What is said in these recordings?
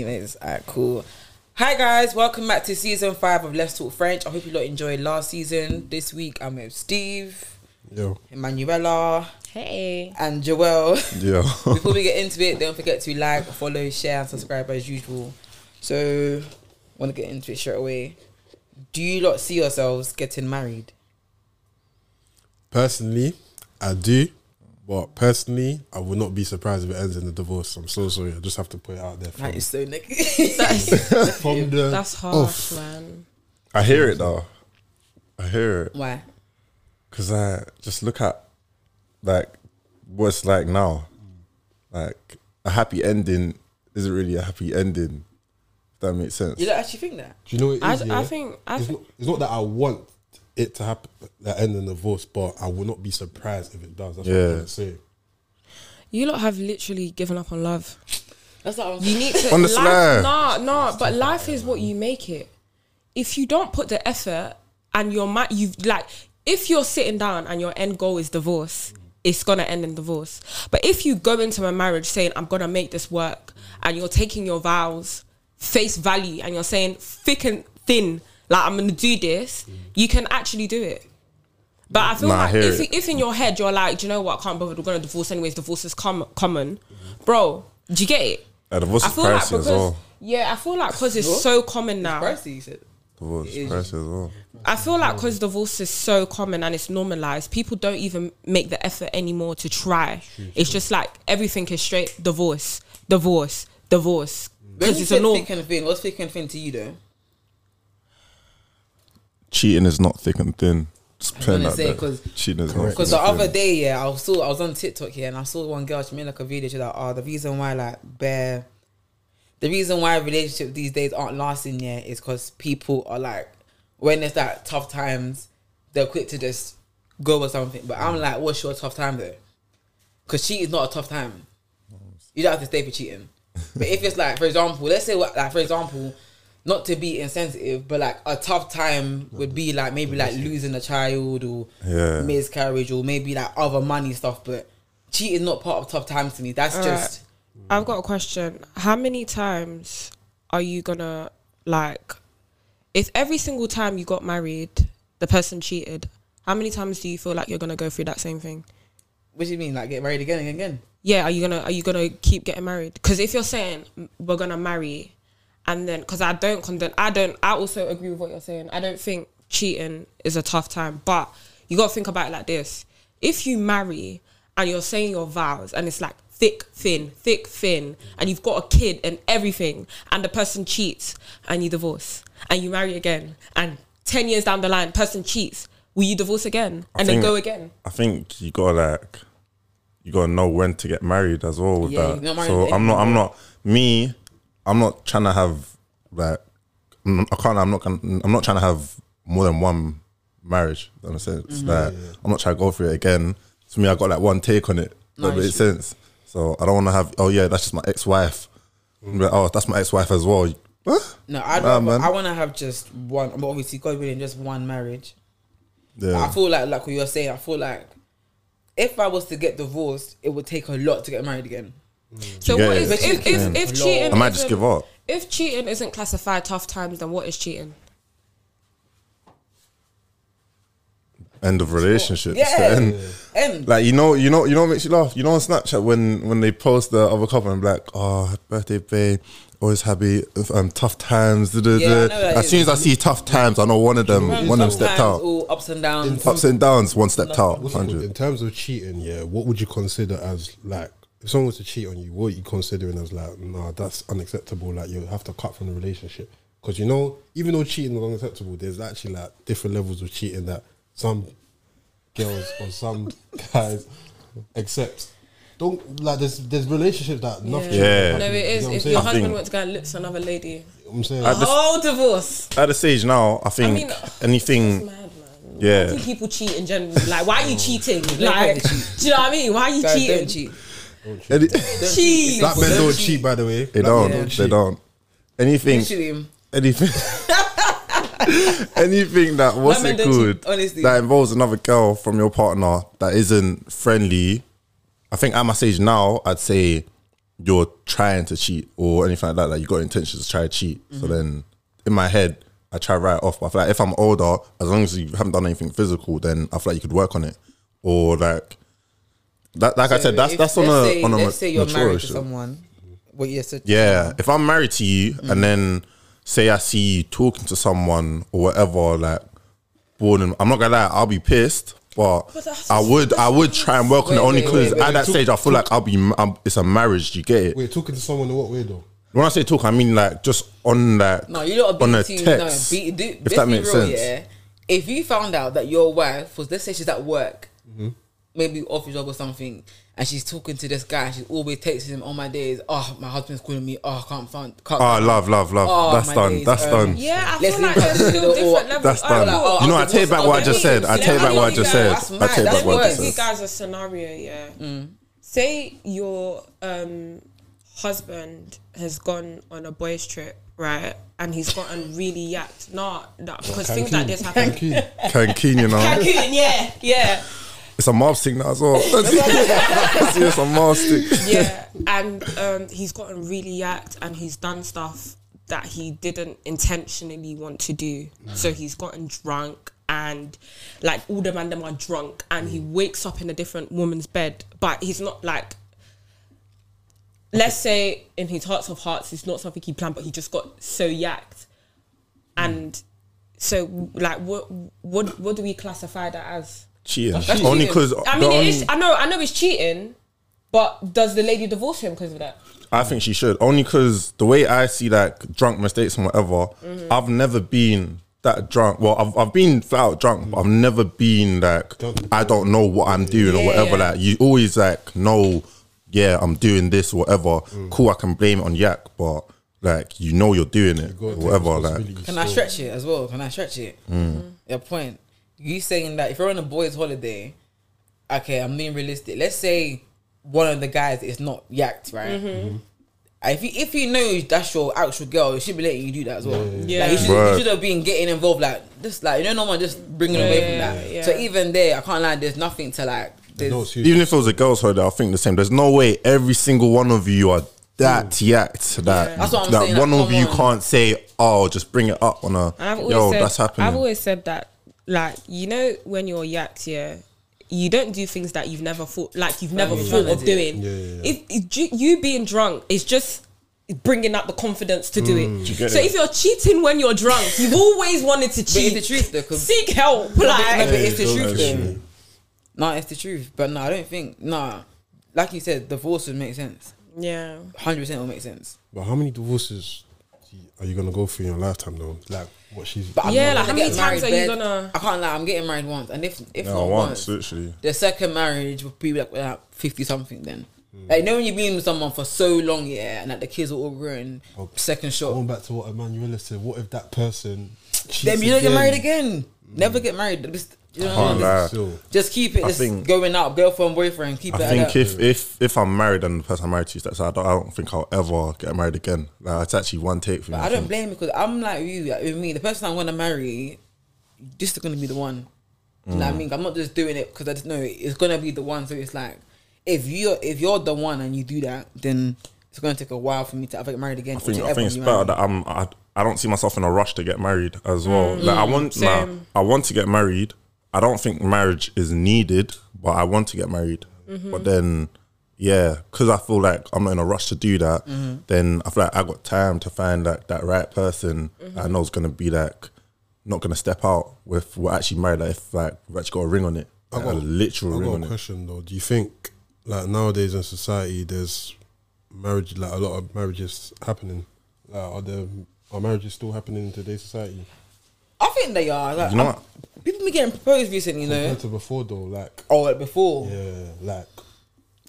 Anyways, alright, cool. Hi guys, welcome back to season five of Let's Talk French. I hope you lot enjoyed last season. This week I'm with Steve, Yo, Emanuela, Hey. and Joelle. yo. Before we get into it, don't forget to like, follow, share, and subscribe as usual. So, want to get into it straight away. Do you lot see yourselves getting married? personally, I do, but personally, I would not be surprised if it ends in a divorce. I'm so sorry. I just have to put it out there. From, That is so negative. That's, from the that's harsh, off. man. I hear it though. I hear it Why? because I just look at like what's like now. Like a happy ending isn't really a happy ending. If that makes sense. You don't actually think that? Do you know what it I, is? I think I it's, think not, it's not that I want it to happen, that end in divorce, but I will not be surprised if it does. That's what Yeah. I'm trying to say. you lot have literally given up on love. That's what I'm You need to On the life, slab. Nah, nah, but life is what you make it. If you don't put the effort and you're ma- you like if you're sitting down and your end goal is divorce, it's gonna end in divorce. But if you go into a marriage saying I'm gonna make this work and you're taking your vows face value and you're saying thick and thin, like I'm gonna do this, mm. you can actually do it. But I feel Nah, I like hear if, it. if in your head you're like, do you know what, I can't bother, we're gonna divorce anyways, divorce is com- common, mm-hmm. bro, do you get it? A divorce I is feel like pricey because as well. yeah, I feel like because it's What? so common now. Pricey, you said. Divorce It is is. pricey as well. I feel like because divorce is so common and it's normalized, people don't even make the effort anymore to try. It's just like everything is straight divorce, divorce, divorce. When Because you it's a said norm. thick and thin, what's thick and thin to you though? Cheating is not thick and thin. Just playing gonna that say, there. 'cause- cheating is not Because the other day, yeah, I saw I was on TikTok here and I saw one girl. She made like a video. She's like, "Oh, the reason why like bare, the reason why relationships these days aren't lasting yet is because people are like, when it's like tough times, they're quick to just go or something. But I'm like, what's your tough time though? Because cheating is not a tough time. You don't have to stay for cheating. But if it's like, for example, let's say what, like for example, not to be insensitive, but like a tough time would be like maybe like losing a child or Yeah. miscarriage or maybe like other money stuff. But cheating is not part of tough times to me. That's Alright. just I've got a question. How many times are you gonna like if every single time you got married, the person cheated, how many times do you feel like you're gonna go through that same thing? what do you mean like get married again and again? yeah are you gonna are you gonna keep getting married because if you're saying "Mm, we're gonna marry and then because i don't condemn i don't i also agree with what you're saying. I don't think cheating is a tough time but you gotta think about it like this. If you marry and you're saying your vows and it's like thick thin thick thin and you've got a kid and everything and the person cheats and you divorce and you marry again and 10 years down the line person cheats will you divorce again I and then go again? I think you gotta like you gotta know when to get married as well with Yeah, that. not So I'm not I'm not me, I'm not trying to have like I'm- can't I'm not I'm not trying to have more than one marriage. That makes sense. Mm-hmm. Like I'm not trying to go through it again. To me I got like one take on it. That Nice. makes sense. So I don't wanna have oh yeah, that's just my ex wife. Oh, that's my ex wife as well. Huh? No, I don't. man. I want to have just one. But obviously, God willing, just one marriage. Yeah. I feel like like what you're saying. I feel like if I was to get divorced, it would take a lot to get married again. So what is, what it? is if, if, if cheating I might just give up. If cheating isn't classified tough times, then what is cheating? End of relationship. It's the Yeah, end. and Like you know, you know, you know what makes you laugh. You know on Snapchat when when they post the other couple and be like, oh, happy birthday, babe. Always happy. Um, tough times. da, da, Yeah, I da." As is. soon as I see tough times, I know one of them, one of them stepped out. all ups and downs. Ups and downs, one stepped out. What's it called? In terms of cheating, yeah, what would you consider as like if someone was to cheat on you? What are you considering as like, nah, that's unacceptable? Like you have to cut from the relationship because you know, even though cheating is unacceptable, there's actually like different levels of cheating that some girls or some guys accept. Don't like there's there's relationships that nothing. Yeah. No, it is. You know if saying? your husband think- went to go and lips another lady, I'm saying At the, oh, divorce. at the stage now, I think mean, anything. Yeah. Why do people cheat in general? Like, why are you cheating? Like, do you know what I mean? Why are you Guys, cheating? Don't cheat. any- Don't Cheat. black men Don't don't cheat. cheat. By the way, they Black don't. men They cheat. don't. Anything. Literally, Anything. anything that what's men it don't cheat, called honestly. that involves another girl from your partner that isn't friendly. I think at my stage now, I'd say you're trying to cheat or anything like that, like you got intentions to try to cheat. Mm-hmm. So then in my head, I try right off. But I feel like if I'm older, as long as you haven't done anything physical, then I feel like you could work on it. Or like that like I said, that's if- that's on a say, on a let's say you're mature married to someone. What you said? Yeah, if I'm married to you Mm. and then say I see you talking to someone or whatever, like born in, I'm not gonna lie, I'll be pissed, but, But I would I would try and work on it only because wait, wait, at that wait. stage I feel like I'll be I'm, it's a marriage. You get it? Wait, talking to someone in what way though? When I say talk, I mean like just on like No, you don't on a too, text. No, be, do, if that makes real, sense. Yeah, if you found out that your wife was, let's say she's at work, Mm-hmm. Maybe office job or something, and she's talking to this guy, and she's always texting him on my days. Oh, my husband's calling me. Oh, I can't find. Can't Oh, love, love, love. Oh, That's done. days, That's um, done. Yeah, I Let's feel like leave there's that still different or- levels. That's Alright, done. cool. You know, I take back what I just said. I take back what I give you just guys- said. that's I mad, take back that's what I Let just me give you guys a scenario, yeah. Say your um, husband has gone on a boys' trip, right? And he's gotten really yacked. Nah, nah, because things like this happen. Cancun. Cancun, you know, Cancun, yeah, yeah, it's a mob thing now as well. it's a mob thing. yeah. And um, he's gotten really yacked and he's done stuff that he didn't intentionally want to do. So he's gotten drunk and like all the man them are drunk and he wakes up in a different woman's bed, but he's not like let's say in his hearts of hearts it's not something he planned, but he just got so yacked. And so like what what what do we classify that as? Cheating. That's Only because I mean, it is, I know, I know it's cheating, but does the lady divorce him because of that? I think she should. Only because the way I see like drunk mistakes and whatever, Mm-hmm. I've never been that drunk. Well, I've, I've been flat out drunk, but I've never been like I don't know what I'm doing or whatever. yeah. Like you always like know, yeah, I'm doing this or whatever. Mm. Cool, I can blame it on Yak, but like you know you're doing it Go or whatever. Like Can I stretch it as well? Can I stretch it? Your point. You saying that if you're on a boys' holiday, okay, I'm being realistic. Let's say one of the guys is not yacked, right? Mm-hmm. mm-hmm. Uh, if you if you know that's your actual girl, you should be letting you do that as well. Yeah. Like you should, Word. you should have been getting involved, like just like you know, no one just bringing away from that. yeah. So even there, I can't lie. There's nothing to like. There's, No, even if it was a girl's holiday, I think the same. There's no way every single one of you are that mm. yacked that That's what I'm that saying, one like, of you on. can't say, "Oh, just bring it up on a And I've always yo." said, that's happening. I've always said that, like you know, when you're yacked, yeah, you don't do things that you've never thought, like you've never you're thought trying of to doing. Yeah, yeah, yeah. If, if you, you being drunk is just bringing up the confidence to do it. Mm. So it? if you're cheating when you're drunk, you've always wanted to but cheat. it's the truth though. 'cause- Seek help, No, like. no, but it's the truth though. true. No, it's the truth. But no, I don't think. Nah, like you said, divorce would make sense. yeah. Hundred percent will make sense. But how many divorces do you- are you gonna go through in your lifetime though? Like what she's. But I'm Yeah, like, how many times married are you gonna- I can't lie. I'm getting married once, and if if no, not once, once, literally. the second marriage would be like, like fifty something. Then, Hmm. like, you know when you've been with someone for so long, yeah, and that the kids are all grown. Oh, Second shot, Going back to what Emmanuel said, what if that person then you don't get married again. Never get married. Just, you know, what I Can't mean? lie. Just keep it. I Just think- going out, girlfriend, boyfriend. Keep it. I like think that. if, if if I'm married and the person I'm married to is that, so I don't, I don't think I'll ever get married again. Like it's actually one take for me. But I don't blame you because I'm like you, like with me. The person I want to marry, this is gonna be the one. You know what Mm. I mean? I'm not just doing it because I just know it's gonna be the one. So it's like, if you're if you're the one and you do that, then it's gonna take a while for me to ever get married again. I think I think it's better that I'm. I, I don't see myself in a rush to get married as well. like I want, nah, same. I want to get married. I don't think marriage is needed, but I want to get married. Mm-hmm. But then, yeah, because I feel like I'm not in a rush to do that. Mm-hmm. Then I feel like I got time to find like that right person that I mm-hmm. know is gonna be like not gonna step out with we're actually married. Like if like we've actually got a ring on it, I like, got a literal I ring got on a it. question though. Do you think like nowadays in society there's marriage like a lot of marriages happening? Like are there are marriages still happening in today's society? I think they are. Like, You know I'm- what? People been getting proposed recently, you know. Compared to before though, like Oh, like before. yeah, like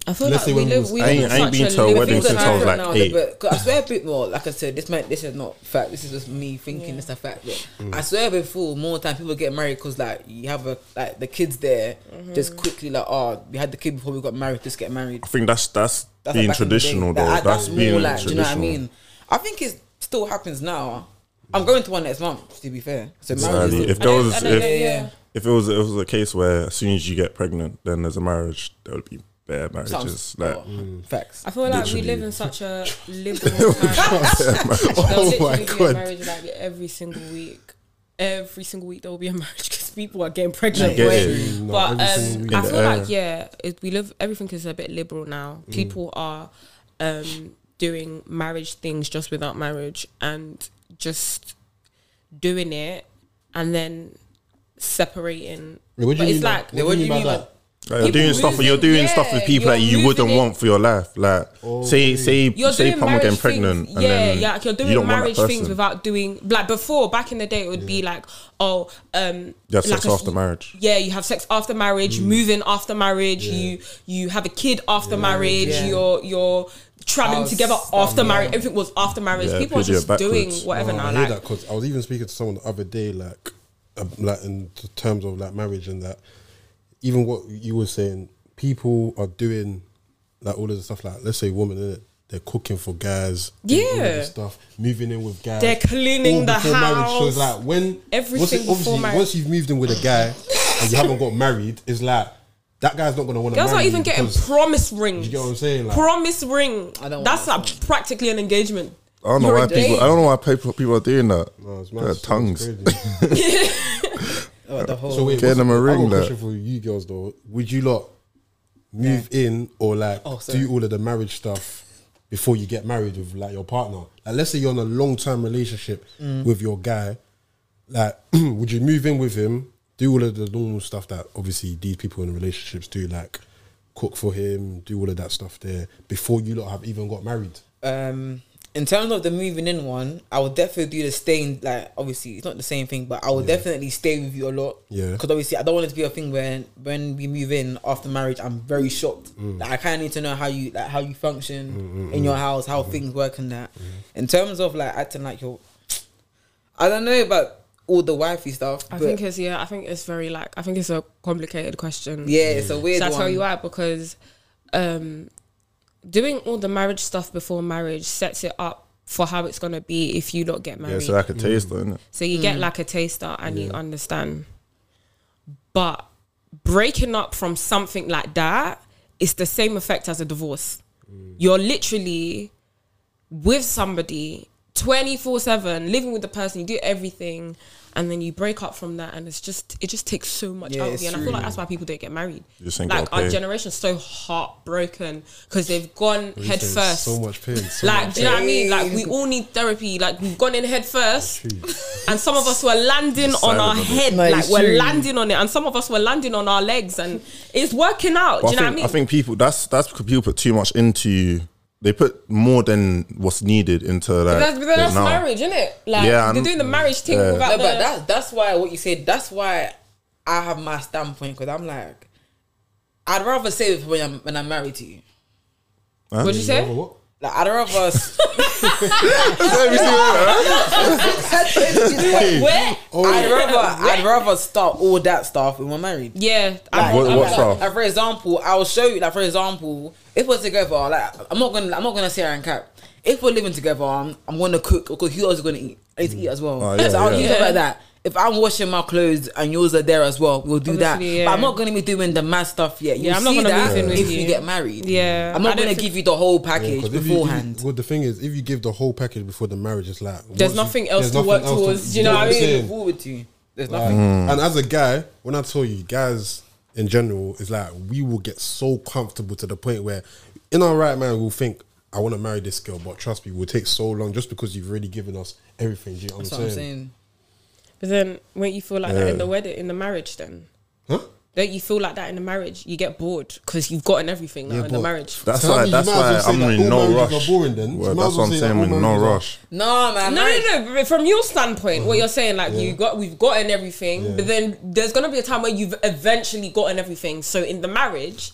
I feel Let's like we live, was- we I live ain't- in I ain't been a to a living wedding Things since I was like now, eight. But 'cause I swear, a bit more. Like I said, this might this is not fact. This is just me thinking. It's a fact. But Mm. I swear, before more time people get married because like you have a like the kids there, just quickly like oh we had the kid before we got married. Just get married. I think that's that's, That's being like back in the day. traditional though. That- that's being more like. Do you know what I mean? I think it still happens now. I'm going to one next month. To be fair, so marriage Exactly. is If there was I if, know, yeah. yeah. if it was it was a case where as soon as you get pregnant, then there's a marriage, that would be bare Sounds- marriages. Like, oh, Mm. facts. I feel like Literally. we live in such a liberal time. There'll Oh literally my god! marriage like every single week. Every single week there will be a marriage because people are getting pregnant. Get No, But um. I In the feel like yeah, it, we live. Everything is a bit liberal now. Mm. People are um, doing marriage things just without marriage and just doing it and then separating. Yeah, what do but you it's mean by- like what do you mean by that? like, you're People doing stuff. You're moving- doing stuff with yeah, people that you're you wouldn't moving it- want for your life. Like, say, say, You're say, doing Palmer marriage getting pregnant, things, and yeah, then yeah. Like you're you doing don't want that marriage things person. without doing like before. Back in the day, it would be like, oh, um, You have like sex a- after marriage. Yeah, you have sex after marriage, moving after marriage. You you have a kid after marriage. Yeah. You're you're traveling House together after yeah. marriage. Everything was after marriage. Yeah, People are people do just doing whatever No, now. I hear Like, that because I was even speaking to someone the other day, like, uh, like in terms of like marriage and that. Even what you were saying, people are doing like all of the stuff. Like, let's say, women in it, they're cooking for guys, doing all of Yeah. this stuff, moving in with guys, They're cleaning all the house. Marriage. So it's like when Everything once it- before obviously, marriage. once you've moved in with a guy and you haven't got married, it's like that guy's not gonna want to. girls marry are even getting promise rings. You get what I'm saying? Like, promise ring. I don't That's want like practically an engagement. I don't know You're why people. I don't know why people people are doing that. no, it's Their mad. Tongues. crazy. Oh, the whole So wait, Get what's- them a I got ring, a that. question for you girls though. Would you lot move in or like Oh, do all of the marriage stuff before you get married with like your partner? Like let's say you're in a long term relationship Mm. with your guy. Like, would you move in with him? Do all of the normal stuff that obviously these people in relationships do, like cook for him, do all of that stuff there before you lot have even got married. um in terms of the moving in one, I would definitely do the staying. Like, obviously, it's not the same thing, but I would definitely stay with you a lot. Yeah. Because obviously, I don't want it to be a thing where when we move in after marriage, I'm very shocked. Mm. Like, I kind of need to know how you like how you function Mm, in your house, how things work, and that. In terms of like acting like you're, I don't know about all the wifey stuff. I think it's yeah. I think it's very like. I think it's a complicated question. yeah, it's a weird Should I one. tell you why? Because um, doing all the marriage stuff before marriage sets it up for how it's gonna be if you don't get married. Yeah, married. it's like a taster, isn't it? So you Mm. get like a taster and you understand. But breaking up from something like that is the same effect as a divorce. Mm. You're literally with somebody 24 7, living with the person, you do everything, and then you break up from that, and it's just, it just takes so much Yeah, out of you. And I feel like that's why people don't get married. You just ain't Like our pay. generation's so heartbroken because they've gone head first. So much pain. So Like, much do you know what I mean? Like, we all need therapy. Like, we've gone in head first, and some of us were landing on our Silent on it. head. No, like, we're true. landing on it, and some of us were landing on our legs, and it's working out. But do you I know think what I mean? I think people that's that's because people put too much into. They put more than what's needed into like. But that's, but that's now. marriage, isn't it? Like, Yeah, they're and- doing the marriage thing yeah. without No, the. but that's that's why what you said. That's why I have my standpoint because I'm like, I'd rather say it when I'm when I'm married to you. What'd you say? What? Like I'd rather. s- Where? I'd oh. rather I'd rather start all that stuff when we're married. Yeah. Like, What- what like- stuff? Like for example, I'll show you. Like for example, if we're together, like I'm not gonna I'm not gonna say and cap. If we're living together, I'm, I'm gonna cook because who else is gonna eat? I need to eat as well. Oh, yeah, so I'll yeah. do stuff like that. If I'm washing my clothes and yours are there as well, we'll do that. Obviously, But I'm not gonna be doing the mad stuff yet. You'll Yeah, I'm not gonna that move in with if you. you get married. Yeah. I'm not gonna give you the whole Yeah, package 'cause if you- if you- beforehand. well, the thing is, if you give the whole package before the marriage, it's like There's once you- nothing else there's to nothing work else towards, do you know what I mean? saying? forward to. There's Like, nothing. Mm. And as a guy, when I tell you, guys in general, it's like we will get so comfortable to the point where, in our right mind, we'll think, "I want to marry this girl," but trust me, it will take so long just because you've already given us everything. Do you know what That's what I'm saying? Saying. But then, when you feel like that in the wedding, in the marriage, then Huh? don't you feel like that in the marriage? You get bored because you've gotten everything now Yeah, in the but- marriage. That's So that why. means you That's might as why well I'm that in all no marriages rush. are boring then. You Well, might that's as what I'm say saying. that I'm all in no marriages are- rush. No man. No, marriage- no, no. But from your standpoint, what you're saying, like you got, we've gotten everything, Yeah. but then there's gonna be a time where you've eventually gotten everything. So in the marriage,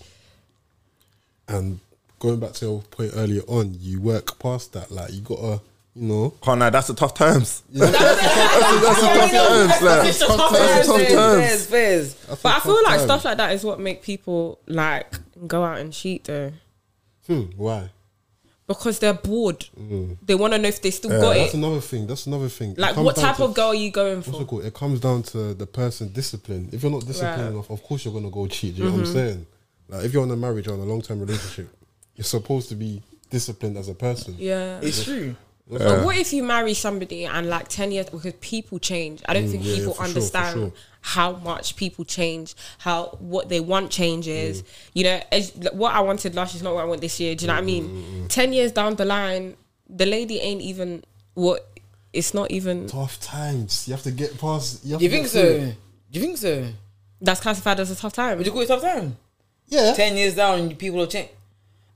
And going back to your point earlier on, you work past that. Like you gotta, you know. Can't lie, that's the tough times. Yeah. That's the tough times. The tough that's the tough Fairs, times. fairs, fairs. but I feel like Tough stuff like that is what make people like go out and cheat though. Hmm, why? Because they're bored. They want to know if they still got Mm. That's it. another thing. That's another thing. It Like, comes what down type to- of girl are you going What's for? it called? It comes down to the person discipline. If you're not disciplined Right. enough, of course you're gonna go cheat. Do you know what I'm saying? Like if you're in a marriage or in a long term relationship, you're supposed to be disciplined as a person. Yeah. It's true. But what if you marry somebody and like 10 years because people change? I don't think Mm, yeah, people for sure, understand sure. how much people change, how what they want changes. Mm. You know, as, what I wanted last year is not what I want this year. Do you know what I Mm, mean? 10 years down the line, the lady ain't even what it's not even Tough times. You have to get past. You, You think so? it. You think so? that's classified as a tough time. Would you call it tough time? Yeah. Ten years down, people have changed.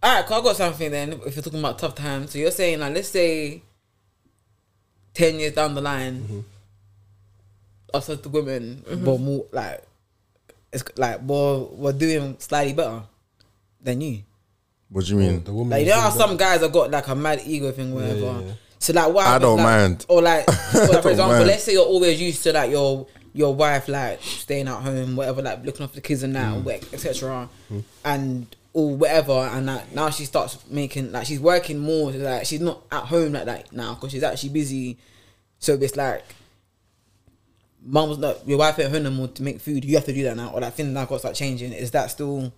All right, 'cause I got something then. If you're talking about tough times, so you're saying like, let's say, ten years down the line, Mm-hmm. us as the women, but more like, it's like we're we're doing slightly better than you. What do you mean? The woman. Like there are some guys that got like a mad ego thing, whatever. yeah, yeah. So like, what I don't like- mind. Or like, so, like, for example, mind. let's say you're always used to like your your wife like staying at home, whatever, like looking after the kids and Mm. that, etc. And or whatever, and like, now she starts making like she's working more. So, like she's not at home like that now because she's actually busy. So it's like. Mum's not your wife at home no more to make food. You have to do that now, or like things now got to start changing. Is that still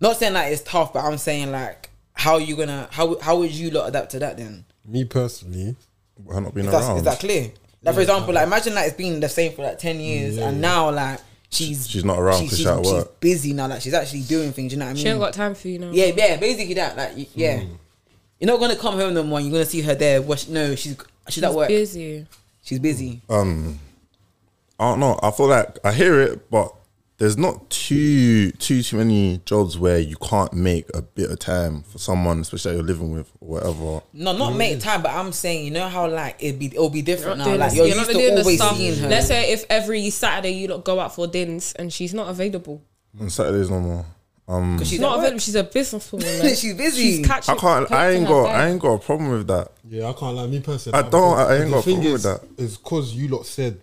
not saying that it's tough, but I'm saying like how are you gonna how how would you lot adapt to that then? Me personally, Why not being Is that, around? is that clear? Like for example, like imagine like it's been the same for like ten years, and now like she's She's not around 'cause she's at work. She's busy now. Like she's actually doing things. You know what I mean? She ain't got time for you now. yeah, yeah, basically that. Like y- yeah, Hmm. you're not gonna come home no more. and You're gonna see her there. Wash, no, she's she's, at work. busy. She's busy. um I don't know. I feel like I hear it, but there's not too too too many jobs where you can't make a bit of time for someone, especially that you're living with or whatever. No, not make time, but I'm saying you know how like it'd be it'll be different now. Like the- you're, you're used not to doing the always stuff. seeing her. Let's say if every Saturday you don't go out for dinners and she's not available. On Saturdays no more. Um, 'Cause she's She's not at work. available. She's a businesswoman. man. She's busy. She's catching. I can't. I ain't got. bag. I ain't got a problem with that. yeah, I can't lie. Me personally, I don't- I ain't the got a thing problem with is, that. Is because you lot said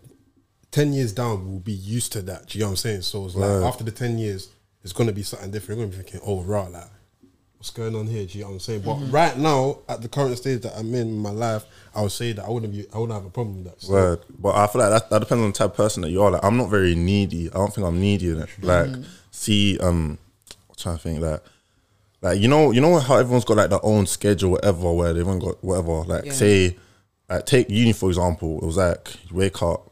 ten years down, we'll be used to that. Do you know what I'm saying? So it's like Right. after the ten years, it's gonna be something different. You're gonna be thinking, oh, right, like what's going on here? Do you know what I'm saying? But Mm-hmm. right now, at the current stage that I'm in, in my life, I would say that I wouldn't be. I wouldn't have a problem with that. So, Word. But I feel like that, that depends on the type of person that you are. Like, I'm not very needy. I don't think I'm needy in it. Like, see, um, I'm trying to think that. Like you know, you know how everyone's got like their own schedule, whatever. Where they've got whatever. Like Yeah. say, like take uni for example. It was like you wake up,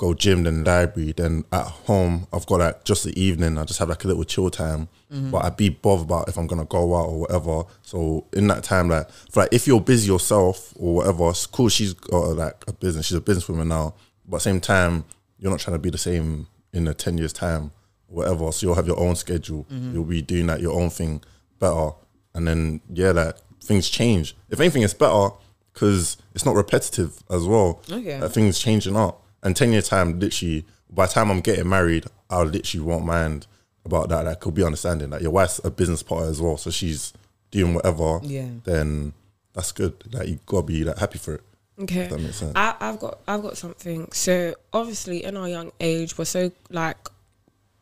go gym, then library, then at home I've got like just the evening. I just have like a little chill time. Mm-hmm. But I'd be bothered about if I'm gonna go out or whatever. So in that time, like, for like if you're busy yourself or whatever, it's cool. She's got like a business. She's a businesswoman now. But at the same time, you're not trying to be the same in a ten years time, or whatever. So you'll have your own schedule. Mm-hmm. You'll be doing like your own thing better, and then yeah, like things change. If anything, it's better because it's not repetitive as well. Okay. Like, things changing up. And ten year time, literally, by the time I'm getting married, I literally won't mind about that. Like, could be understanding. Like, your wife's a business partner as well, so she's doing whatever. Yeah. Then that's good. Like, you gotta be like happy for it. Okay, That makes sense. I, I've got I've got something. So obviously, in our young age, we're so like.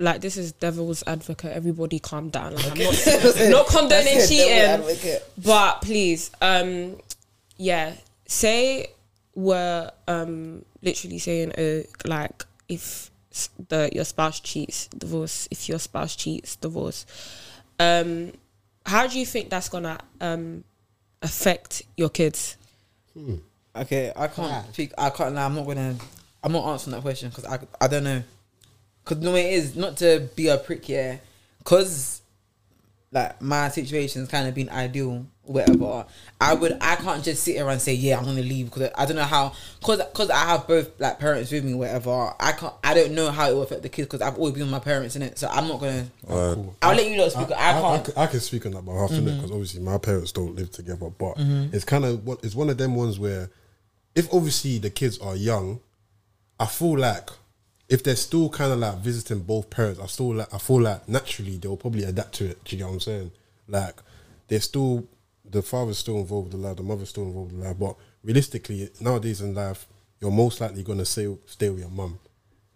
Like this is devil's advocate. Everybody calm down. Like I'm not, not condoning cheating, but please, um, yeah. Say we're um literally saying uh like if the your spouse cheats, divorce. If your spouse cheats, divorce. Um, how do you think that's gonna um affect your kids? Okay, I can't speak. I can't. Nah, I'm not gonna. I'm not answering that question because I I don't know. Because the way it is, not to be a prick, yeah. Because like my situation's kind of been ideal, or whatever. I would. I can't just sit here and say, yeah, I'm gonna leave because I don't know how. Because because I have both like parents with me, whatever. I can't. I don't know how it will affect the kids because I've always been with my parents in it. So I'm not gonna. Cool. I'll let you lot speak. I, I, can't. can, I can speak on that behalf of it because obviously my parents don't live together, but mm-hmm. it's kind of what it's one of them ones where if obviously the kids are young, I feel like if they're still kind of like visiting both parents, I still like I feel like naturally they'll probably adapt to it. Do you get what I'm saying? Like they're still the father's still involved with the lad, the mother's still involved with the lad, but realistically nowadays in life, you're most likely gonna stay stay with your mum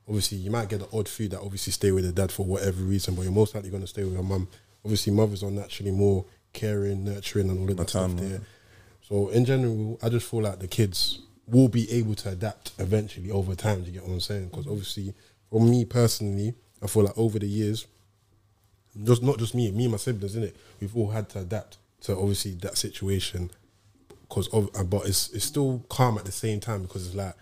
obviously you might get the odd few that obviously stay with the dad for whatever reason, but you're most likely going to stay with your mum. Obviously, mothers are naturally more caring, nurturing, and all of that stuff Maternal. there. So in general, I just feel like the kids will be able to adapt eventually over time. Do you get what I'm saying? Because obviously, for me personally, I feel like over the years, just not just me, me and my siblings, in it. We've all had to adapt to obviously that situation, because of, but it's it's still calm at the same time because it's like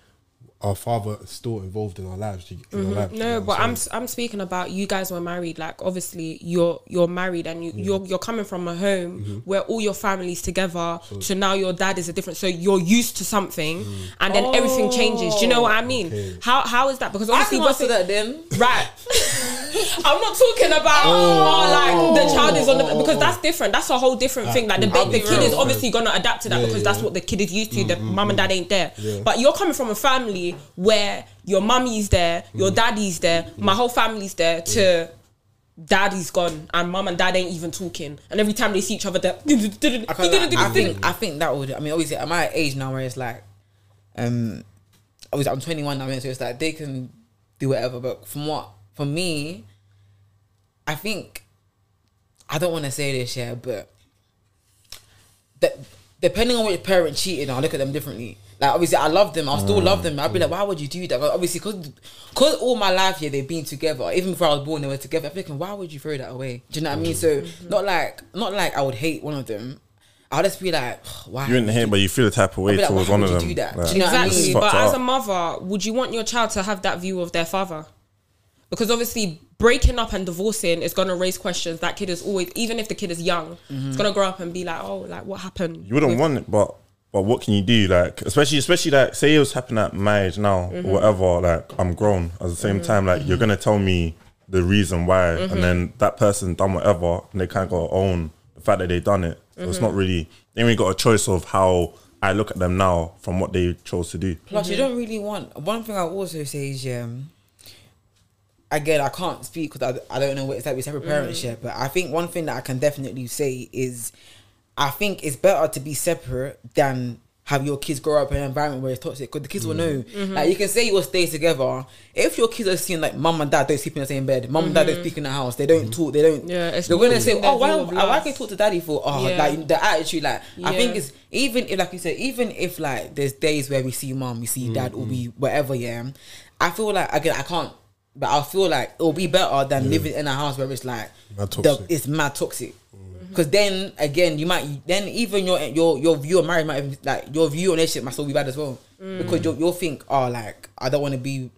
our father is still involved in our lives. In our lives, you know No, but I'm saying? I'm speaking about you guys were married. Like obviously you're you're married and you you're you're coming from a home Mm-hmm. where all your family's together. So, now your dad is a different. So you're used to something, Mm. and then everything changes. Do you know what I mean? Okay. How how is that? Because I obviously can what's answer that then. Right. I'm not talking about oh, like the child is on the because that's different. That's a whole different thing. Like the, I'll ba- the kid is obviously gonna adapt to that Yeah, because yeah, that's what the kid is used to. The mum and dad ain't there. Yeah. But you're coming from a family where your mummy's there, your daddy's there, my whole family's there to daddy's gone and mum and dad ain't even talking. And every time they see each other, they're I, can't I think I think that would. I mean, obviously, I'm at an age now where it's like, um, obviously I'm 21 now, so it's like they can do whatever. But from what for me, I think I don't want to say this, yeah, but that depending on which parent cheated, I look at them differently. Like obviously, I love them. I still love mm, them. I'd be like, why would you do that? But obviously, because because all my life here they've been together. Even before I was born, they were together. I'm thinking, why would you throw that away? Do you know what I mean? So mm-hmm. not like not like I would hate one of them. I'll just be like, why? You wouldn't hate, but you feel the type of way I'd like, towards one of them. do that? Like, Do you know what I mean? Exactly. But fucked as a mother, would you want your child to have that view of their father? Because obviously, breaking up and divorcing is going to raise questions. That kid is always, even if the kid is young, it's mm-hmm. going to grow up and be like, oh, like what happened? You wouldn't with- want it, but but what can you do? Like especially especially like say it was happening at my age now Mm-hmm. or whatever. Like I'm grown. At the same time, like you're gonna tell me the reason why, Mm-hmm. and then that person done whatever, and they can't go own the fact that they done it. So Mm-hmm. it's not really. They only got a choice of how I look at them now from what they chose to do. Plus, Mm-hmm. you don't really want. One thing I also say is, um, again, I can't speak because I, I don't know what it's like with separate parents yet. But I think one thing that I can definitely say is, I think it's better to be separate than have your kids grow up in an environment where it's toxic because the kids will know. Mm-hmm. Like you can say you will stay together. If your kids are seeing like mum and dad don't sleep in the same bed, mum and dad don't speak in the house, they don't talk, they don't. Mm-hmm. Yeah, it's they're gonna more say, in "Oh, why, view of why can you talk to daddy for?" Oh, Yeah. like the attitude. Like I think it's even if like you said, even if like there's days where we see mom, we see dad, or we whatever, yeah. I feel like again I can't, but I feel like it'll be better than living in a house where it's like Mad the, it's mad toxic. Because then again, you might then even your your your view of marriage might even, like your view on relationship might still be bad as well. Because you'll, you'll think, oh, like I don't want to be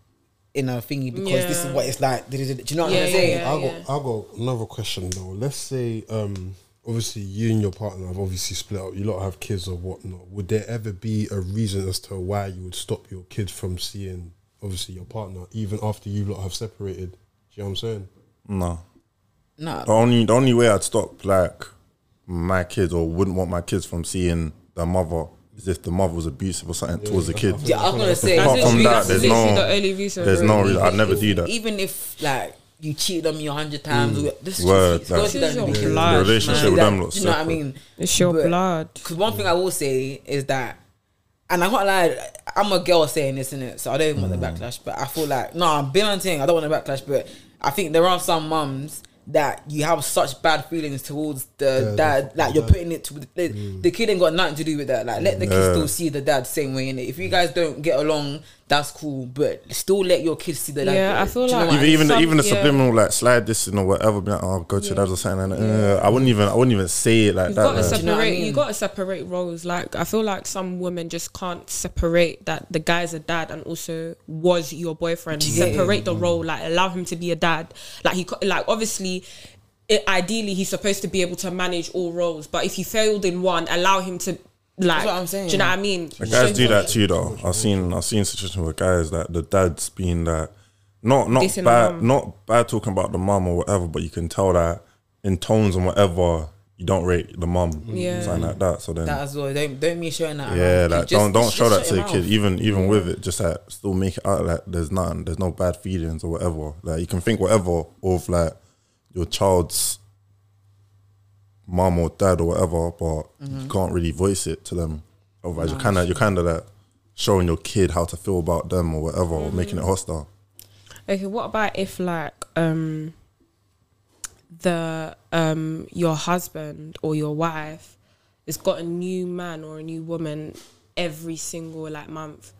in a thingy because this is what it's like. Do you know what Yeah, I'm yeah, saying? yeah. I got I got another question though. Let's say um obviously you and your partner have obviously split up. You lot have kids or whatnot. Would there ever be a reason as to why you would stop your kids from seeing obviously your partner even after you lot have separated? Do you know what I'm saying? No. Nah, The only the only way I'd stop like my kids or wouldn't want my kids from seeing their mother is if the mother was abusive or something towards the kid. yeah, I'm gonna say. Apart from that, there's no- the only reason. There's no reason. I'd never do that. Even if like you cheated on me a hundred times, or this is Word, just, like- go to This that your blood, The relationship man. with them looks you know what I mean? It's your But- blood. Because one thing I will say is that, and I can't lie, I'm a girl saying this in it, so I don't want the mm. backlash. But I feel like no, I'm being on thing. I don't want the backlash, but I think there are some mums that you have such bad feelings towards the Yeah, dad, the- like you're dad. putting it to the, the mm. kid ain't got nothing to do with that. Like let the kid still see the dad same way in it. If you guys don't get along, that's cool, but still let your kids see the dad. Yeah, I Do feel you know like- I Even mean? even the, Some- even the yeah. subliminal like slide this or whatever, be like, oh, go to your dad's or something. Like, uh, I wouldn't even I wouldn't even say it like You've that. got to like. You know I separate. You mean? got to separate roles. Like I feel like some women just can't separate that the guy's a dad and also was your boyfriend. Yeah. Separate the role. Like allow him to be a dad. Like he co- like obviously. It, ideally, he's supposed to be able to manage all roles, but if he failed in one, allow him to like. what I'm saying. Do you know what I mean? The guys do that too, though. I've seen I've seen situations with guys that the dad's being that not not Dissing bad not bad talking about the mum or whatever, but you can tell that in tones and whatever you don't rate the mum, Yeah. something like that. So then, That as well. Don't don't be showing that. yeah, around. like Just- don't don't show that to the your kid. mouth. Even even with it, just like still make it out like there's nothing, there's no bad feelings or whatever. Like you can think whatever of like your child's mum or dad or whatever, but Mm-hmm. you can't really voice it to them. Otherwise, you're kind of you're kind of like showing your kid how to feel about them or whatever, or making Mm-hmm. it hostile. Okay, what about if like um the um your husband or your wife has got a new man or a new woman every single like month?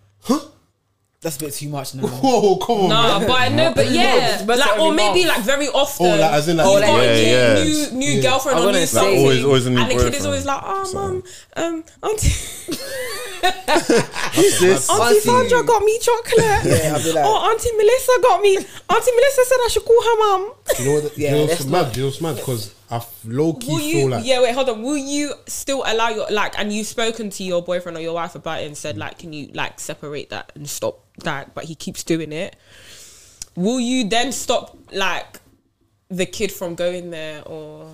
That's a bit too much now. Whoa, come on, No, man. but I know, but yeah, it's better like or maybe month. like very often. Oh, like, as in, like, you you got got- new, Yeah, yeah. new, new Yeah. girlfriend I or new say- something, Always- always a new and the kid is always like, oh, So- mum, um, auntie. Who's this? Auntie Auntie- Sandra got me chocolate. Yeah, I'll be like- oh, Auntie Melissa got me. Auntie Melissa said I should call her mum. You know what? Yeah, you know that's what's mad? Do you know what's mad? Because I low key Will feel you? like yeah, wait, hold on. Will you still allow your like? And you've spoken to your boyfriend or your wife about it and said like, can you like separate that and stop that? But he keeps doing it. Will you then stop like the kid from going there or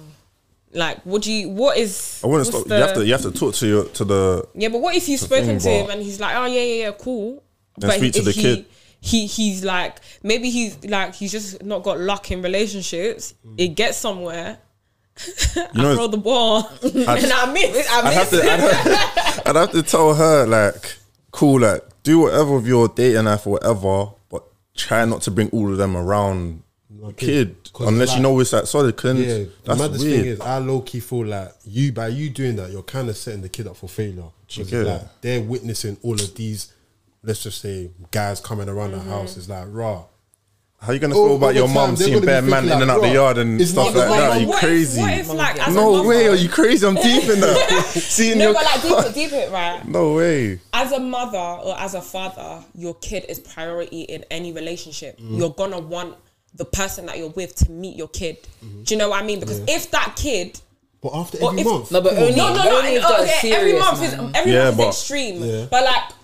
like? Would you? What is? I want to what's stop. the- You have to. You have to talk to your to the. Yeah, but what if you've spoken thing, to him and he's like, oh yeah, yeah, yeah, cool. Then speak to the he, kid. He he's like maybe he's like he's just not got luck in relationships. Mm. It gets somewhere. You know, I throw the ball and I miss. I I'd have to. I'd have, I'd have to tell her like, cool, like do whatever with your dating life or whatever, but try not to bring all of them around the kid 'cause unless like- you know it's like solid. Cause Yeah, the that's maddest weird. thing is, I low key feel like you by you doing that, you're kind of setting the kid up for failure. get like they're witnessing all of these, let's just say, guys coming around the mm-hmm. house. It's like raw. How you gonna Oh, feel about your time, mum seeing bare man thinking in and out the yard and stuff like that? Are you crazy? What if like as a no mother, way, are you crazy? I'm deep in that. Seeing No, your but like deep it, deep it, right? no way. As a mother or as a father, your kid is priority in any relationship. Mm. You're gonna want the person that you're with to meet your kid. Mm-hmm. Do you know what I mean? Because if that kid But after Or every if- month, No, but only- No, no, no. Only if they're okay, every serious, month man. is every Yeah, month but- is extreme. Yeah. But like, di-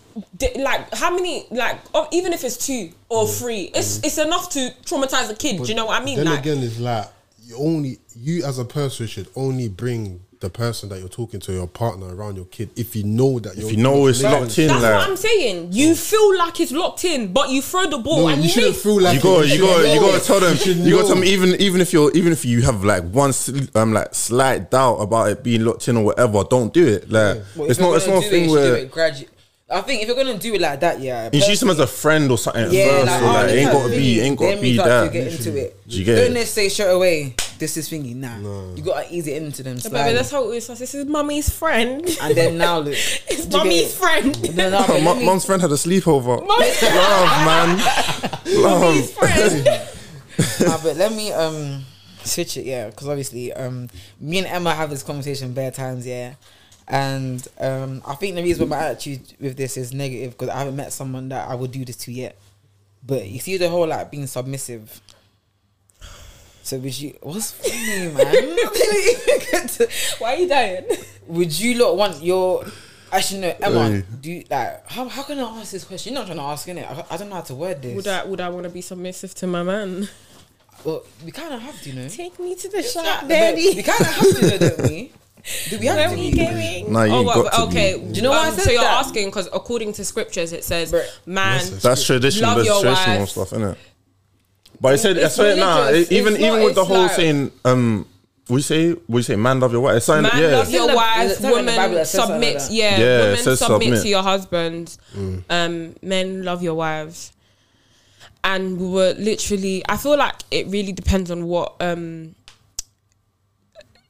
like how many? Like oh, even if it's two or three, it's it's enough to traumatize a kid. Do you know what I mean? Then Like, again, it's like you only you as a person should only bring the person that you're talking to, your partner, around your kid, if you know that If you know it's locked in, that's what I'm saying. You feel like it's locked in, but you throw the ball No, and you you, shouldn't feel like you got it. you got you got to tell them You you got to tell them even even if you're even if you have like one sl- um like slight doubt about it being locked in or whatever don't do it like Well, it's not it's not a do it, thing you should do where it gradu- I think if you're gonna do it like that, yeah, introduce them as a friend or something yeah, first like, or oh, like this ain't got to be thingy, ain't gotta be that get into it. Do you get Don't it? just say straight away. This is thingy. Nah, you gotta ease it into them. But slowly. that's how it is. This is mummy's friend. and then now look, it's Do mummy's friend. No, no, but let Mum's friend had a sleepover. Love, man. mummy's Love. friend. nah, but let me um switch it, yeah, because obviously um me and Emma have this conversation bare times, yeah, and um I think the reason why my attitude with this is negative because I haven't met someone that I would do this to yet. But you see the whole like being submissive. So would you? What's funny, man? Why are you dying? would you lot want your? Actually, no, Emma. Hey. Do you, like how? How can I ask this question? You're not trying to ask it. I, I don't know how to word this. Would I would I want to be submissive to my man? Well, we kind of have to, you know. Take me to the But shop, We daddy. We kind of have to, know, don't we? Do we have Where to? we be? going? Nah, you oh, ain't well, got to okay. be. Do you know why I Um, said so you're that? asking because according to scriptures it says, Bruh. "Man, That's traditional. Love That's your traditional wife. stuff, isn't it? But I said, I It's swear, nah. religious. Even It's even with the whole like- saying, um, we say we say, man, love your wife. It's something, man yeah. love your wife, is it something in the Bible woman that says something like submit, yeah, Yeah, it women submit, submit. to your husbands, Mm. um, men love your wives." And we were literally, I feel like it really depends on what, um,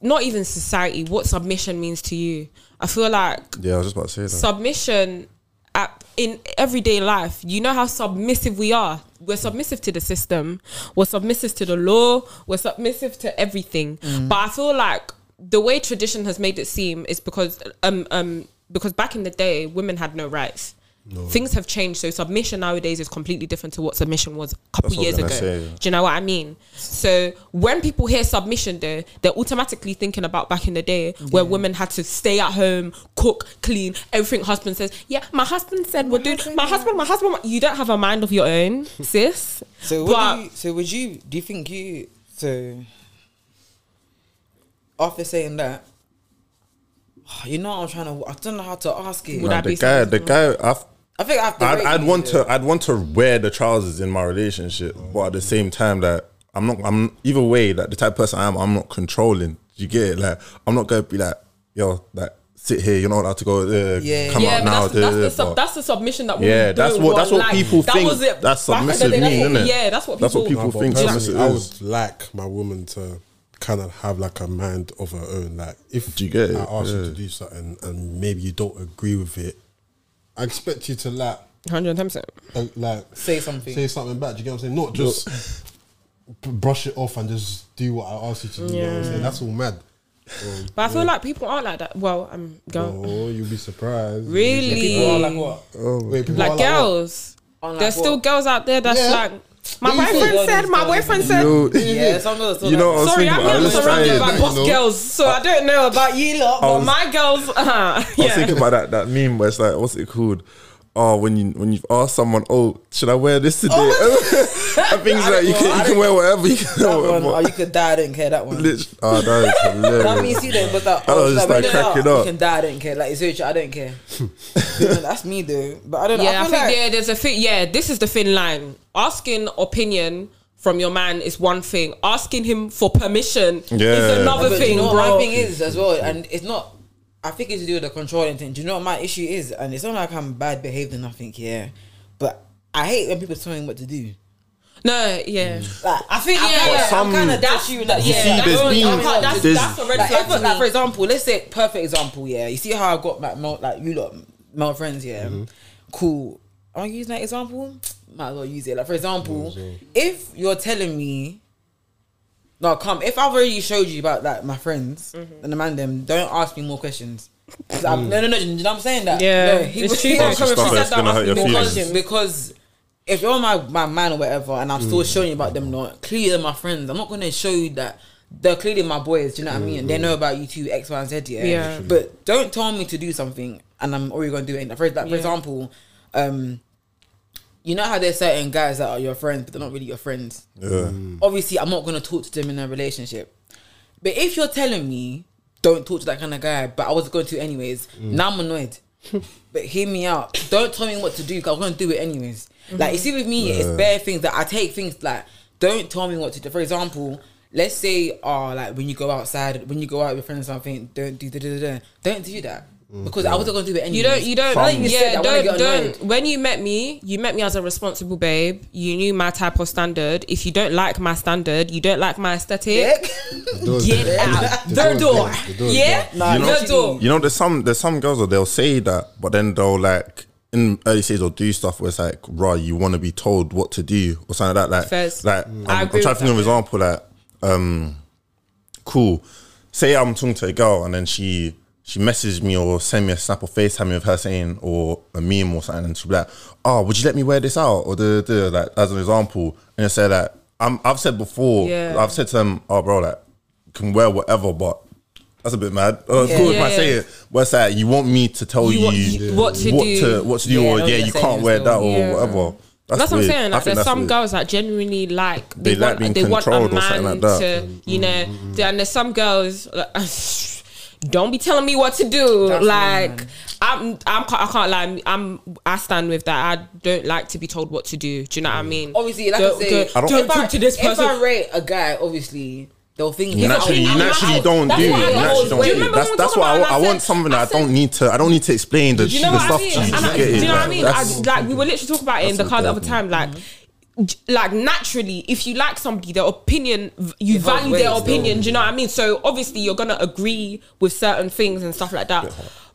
not even society, what submission means to you. I feel like yeah, I was just about to say that. submission at, in everyday life you know how submissive we are? We're submissive to the system. We're submissive to the law. We're submissive to everything. But i feel like the way tradition has made it seem is because um um because back in the day women had no rights Things have changed, so submission nowadays is completely different to what submission was a couple That's years ago. say, yeah. Do you know what I mean? So when people hear submission, though, they're automatically thinking about back in the day where women had to stay at home, cook, clean, everything. Husband says, "Yeah, my husband said we're doing." My husband, my husband. You don't have a mind of your own, sis. So, But- what do you, so would you? Do you think you? So, after saying that, you know, I'm trying to. I don't know how to ask it. Would Nah, I the be guy, the guy, I've, I think I have to. I'd, I'd want to, I'd want to wear the trousers in my relationship, but at the same time, that I'm not, I'm either way, like the type of person I am, I'm not controlling. You get it? Like I'm not gonna be like, yo, like sit here, you're not allowed to go. Uh, Yeah. come yeah, out now. that's, that's, the sub, but- that's the submission that women Yeah, that's don't what- that's what Like, people that think was it that's back in the submissive day, that's mean, what- innit? Yeah, that's what That's what people. people Nah, but think personally, submissive I is. would like my woman to kind of have like a mind of her own. Like if Do you get it? I ask you Yeah. to do something and maybe you don't agree with it, I expect you to like Hundred ten percent. uh, like Say something. say something back. Do you get what I'm saying? Not just b- brush it off and just do what I asked you to do. You know what I'm saying? That's all mad. Um, But I feel like people aren't like that. Well, I'm go oh, you'll be surprised. really People are like what? Wait, people like are girls. Unlike There's what? still girls out there that's Yeah. like my you boyfriend think- said. My boyfriend said. Yo, Yeah, some girls. You know what I was Sorry, thinking I'm? I not surrounded trying- by you boss know. girls, so I don't know about you lot. But was- my girls, uh, I was thinking about that that meme where it's like, what's it called? Oh, when you when you've asked someone, oh, should I wear this today? Oh. and things like you can you can wear whatever you can that wear. one, oh, whatever. you could die. I didn't care. That one. Lit- Oh, that is That hilarious. means you then, but that. I was oh, just like, like when cracking you're up. You can die. I don't care. Like it's literally, I don't care. You know, that's me though. But I don't know. Yeah, I, I, think like, yeah, there's a thing. Yeah, this is the thin line. Asking opinion from your man is one thing. Asking him for permission Yeah. is another But thing, you know bro. my thing is as well, and it's not. I think it's to do with the controlling thing. Do you know what my issue is? And it's not like I'm bad behaved or nothing, yeah. But I hate when people tell me what to do. no, yeah. Mm. Like I think I'm yeah, kinda- yeah. some- I'm kind of That's you. Like, yeah, yeah, see, that's, there's that's, been- that's, there's- that's a red like, flag if, like for example, let's say perfect example, yeah. You see how I've got like male, like you lot male friends, yeah. Mm-hmm. Cool. Am I using that example? Might as well use it. Like for example, if you're telling me, no, come. If I've already showed you about like my friends Mm-hmm. and the man them, don't ask me more questions. 'Cause I'm- No, no, no. Do you know what I'm saying? That Yeah, no, he it's was true he though. was Stuff coming from that's that gonna hurt your because, feelings. because if you're my, my man or whatever and I'm still showing you about them not clearly they're my friends, I'm not gonna show you that they're clearly my boys, do you know what I mean? And they know about you too, X, Y, and Z, yeah. Yeah. But don't tell me to do something and I'm already gonna do it. For, like, for example, um you know how there's certain guys that are your friends, but they're not really your friends. Yeah. Mm. Obviously, I'm not gonna talk to them in a relationship. But if you're telling me don't talk to that kind of guy, but I was going to anyways, mm. now I'm annoyed. but hear me out. Don't tell me what to do because I'm gonna do it anyways. Mm-hmm. Like you see with me, it's bare things that I take things like don't tell me what to do. For example, let's say, oh, like when you go outside, when you go out with friends or something, don't do da, da, da, da. don't do that because I wasn't gonna do it anyways. You don't. You don't. Now that you yeah. that, I wanna Don't. annoyed. Don't. When you met me, you met me as a responsible babe. You knew my type of standard. If you don't like my standard, you don't like my aesthetic. door's Get there. out The the door. The door's Yeah. Nah, You know- the door. You know, there's some there's some girls that they'll say that, but then they'll like in early stages they'll do stuff where it's like, raw, you want to be told what to do or something like that. Like, Fairs. like Mm. I'm, I I'm trying to with think of an example. Like, um, cool. Say I'm talking to a girl and then she she messaged me or send me a snap or FaceTime me with her saying or a meme or something, and she'll be like, "Oh, would you let me wear this out?" Or the the like as an example, and I say that I'm I've said before, Yeah. I've said to them, "Oh, bro, like can wear whatever, but." That's a bit mad. Uh, Yeah. cool if Yeah, I say it, but it's like you want me to tell You you, want- you- what to what do. to what to do, Yeah, or yeah, you can't wear that or whatever. That's, what I'm saying. Like, there's some weird. girls that genuinely like they, They like want being they want a controlled or man something like that. to you know. And there's some girls. Like, don't be telling me what to do. That's like man. I'm, I'm, I can't lie. I'm, I stand with that. I don't like to be told what to do. Do you know what I mm. mean? Obviously, like Don't- I say, don't- I don't- don't I, talk to this If person. I rate a guy, obviously they'll think You naturally, you naturally don't do. You naturally don't do you remember That's we that's talked why I, about it I and I want something that I I don't need to. I don't need to explain the, you know the stuff I mean? to you. And Just I- get do you know what I Like, mean? I, like we were literally talking about it in the that's car the other time. Like, j- like naturally, if you like somebody, their opinion, you It goes value their ways, opinion. Do you know what I mean? So obviously, you're gonna agree with certain things and stuff like that.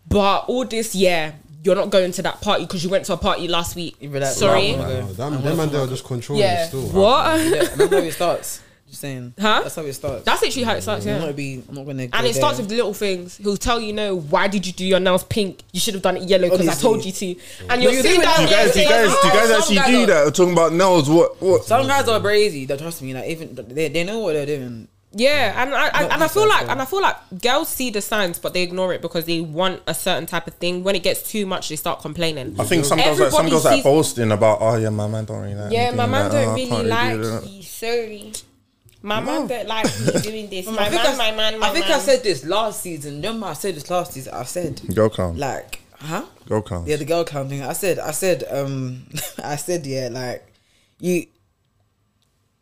But all this, yeah, you're not going to that party because you went to a party last week. Like, Sorry, "Nah, I'm gonna Nah, go." them, I'm them man, they're just controlling yeah. still. What? Yeah, that's how it starts. Just saying. Huh? That's how it starts. That's literally how it starts. I'm Yeah. gonna be. I'm not gonna. And it starts with the little things. He'll tell you, no, why did you do your nails pink? You should have done it yellow because I told you to. And you're you sitting do down. Do you guys, do you guys, do you guys actually guys do are- that? Talking about nails, what, what? Some guys are crazy. They trust me. Like even they, they know what they're doing. Yeah, and I, I and I feel like and I feel like girls see the signs, but they ignore it because they want a certain type of thing. When it gets too much, they start complaining. I think some girls, like, some Everybody girls like sees- boasting about, oh yeah, my man don't really like. Yeah, my man that. don't Oh, I really can't like do that." you. Sorry, my man don't like you doing this. My I think, man, I, my man, my I think man. I said this last season. Remember, I said this last season. I said Go clown. like, huh? Go clown. Yeah, the girl counting. I said, I said, um, I said, yeah, like you.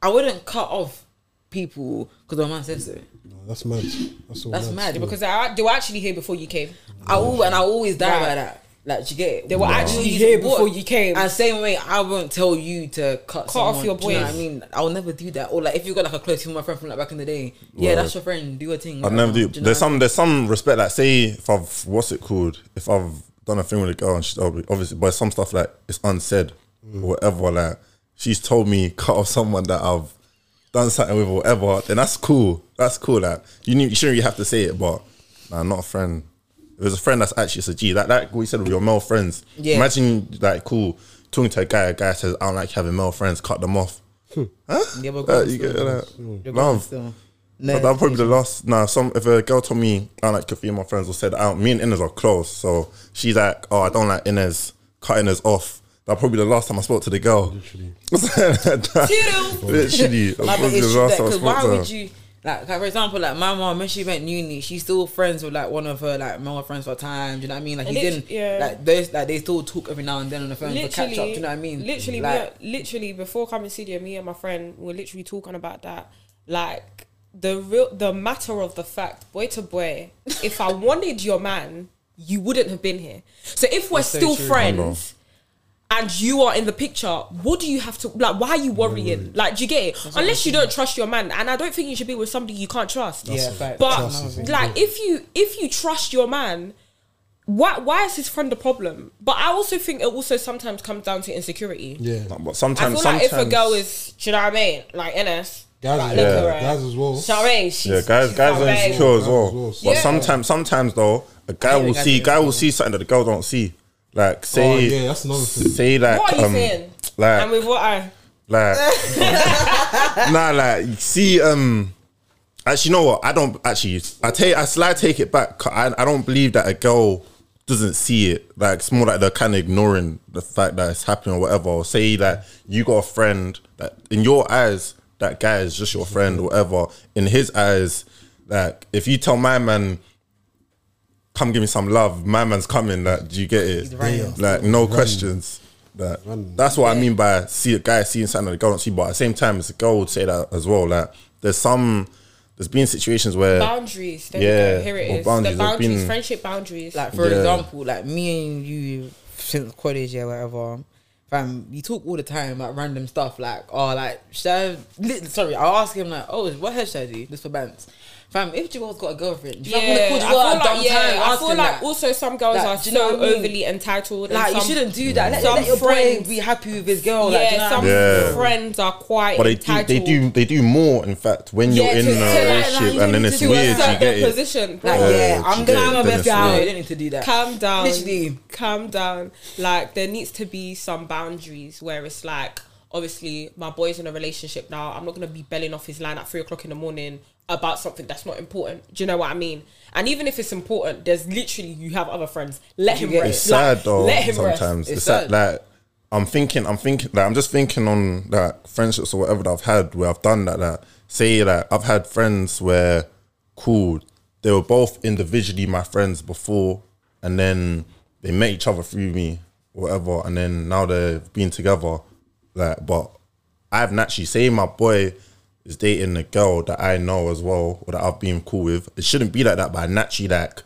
I wouldn't cut off people because my man said so. No, that's mad. That's all That's mad still. because I, they were actually here before you came. I al- and I always die Right. by that. Like you get it. They were Wow. actually here support- before you came. And same way, I won't tell you to cut, Cut someone, off your do you know what. I mean, I'll never do that. Or like if you got like a close to my friend from like back in the day, yeah, Word. that's your friend. Do your thing. I'd never do. you know There's what some. There's some respect. Like, say if I've what's it called? If I've done a thing with a girl and she's told obviously, but some stuff like it's unsaid or whatever. Like she's told me cut off someone that I've done something with or whatever. Then that's cool. That's cool. Like you, knew, you shouldn't really have to say it, but nah, not a friend. It was a friend that's actually it's a G. Like that, what you said with your male friends. Yeah. Imagine like cool talking to a guy. A guy says, "I don't like having male friends." Cut them off. Huh? Yeah, but Uh, you get that? You're Love. God still. But that'll probably be the last. Nah, some if a girl told me I don't like a female friends or said I don't, me and Inez are close, so she's like, oh, I don't like Inez, cut Inez off. That'll probably be the last time I spoke to the girl. Literally, literally. That'll Like, probably be the last time I because spoke to her. would you like, like for example like my mom when she went uni she's still friends with like one of her like male friends for time do you know what I mean like he Lit- didn't yeah. like those like they still talk every now and then on the phone for catch up do literally, you know what I mean Literally, like, we are, literally before coming to studio, me and my friend were literally talking about that. Like the real, the matter of the fact, boy to boy, if I wanted your man, you wouldn't have been here. So if we're That's so still true. friends. And you are in the picture. What do you have to like? Why are you worrying? Like, do you get it? Unless you don't trust your man, and I don't think you should be with somebody you can't trust. yeah fact. But Trust like, if you if you trust your man, why why is his friend a problem? But I also think it also sometimes comes down to insecurity. Yeah. Nah, But I sometimes, feel like if a girl is, do you know what I mean? Like NS, Guys, like, as look well. at her. Guys as well. Do you know what I mean? She's, yeah, guys, she's guys are insecure as Guys well. as well. But Yeah. sometimes, sometimes though, a guy think will see, guy will see something that the girl don't see. Like say, Oh, yeah, that's another thing. say like, What are you um, saying? like, And with what I Like, nah, like, see, um, actually, you know what? I don't actually. I take, I slide take it back. I, I don't believe that a girl doesn't see it. Like, it's more like they're kind of ignoring the fact that it's happening or whatever. Or say that you got a friend that, in your eyes, that guy is just your friend or whatever. In his eyes, like, if you tell my man. Come give me some love. My man's coming. Like, do you get it? Like, no questions. That, Running. that's what I mean by see a guy seeing something that the girl don't see. But at the same time, it's a girl would say that as well. Like there's some, there's been situations where boundaries. There Yeah, we go. Here it is. boundaries, the boundaries, been- friendship boundaries. like for Yeah. example like me and you since college yeah whatever fam we talk all the time about random stuff like oh like should I sorry I'll ask him like oh what hair should I do this for bands fam if Joel's got a girlfriend you yeah, yeah, I want to feel call Joel a like, yeah, I feel like that? also some girls Like, are do you know so I mean? overly entitled. like and you shouldn't do that let, some let your boy friends- be happy with his girl like, you know yeah, some? Yeah. friends are quite but they do, they do, they do more. In fact, when you're Yeah, in a like, relationship like, and then it's to do a weird, you get it. position, like Yeah, yeah I'm you gonna get do my it, best then no it's you don't need to do that calm down Literally. calm down like there needs to be some boundaries where it's like obviously my boy's in a relationship now i'm not going to be belling off his line at three o'clock in the morning about something that's not important do you know what i mean and even if it's important there's literally you have other friends let him rest It's Like, sad though. let him rest sometimes It's it's, sad. sad. Like I'm thinking, I'm thinking, like I'm just thinking on like friendships or whatever that I've had where I've done that. Like say like I've had friends where cool, they were both individually my friends before, and then they met each other through me, whatever, and then now they've been together. Like, but I've naturally say my boy is dating a girl that I know as well or that I've been cool with. It shouldn't be like that, but I naturally like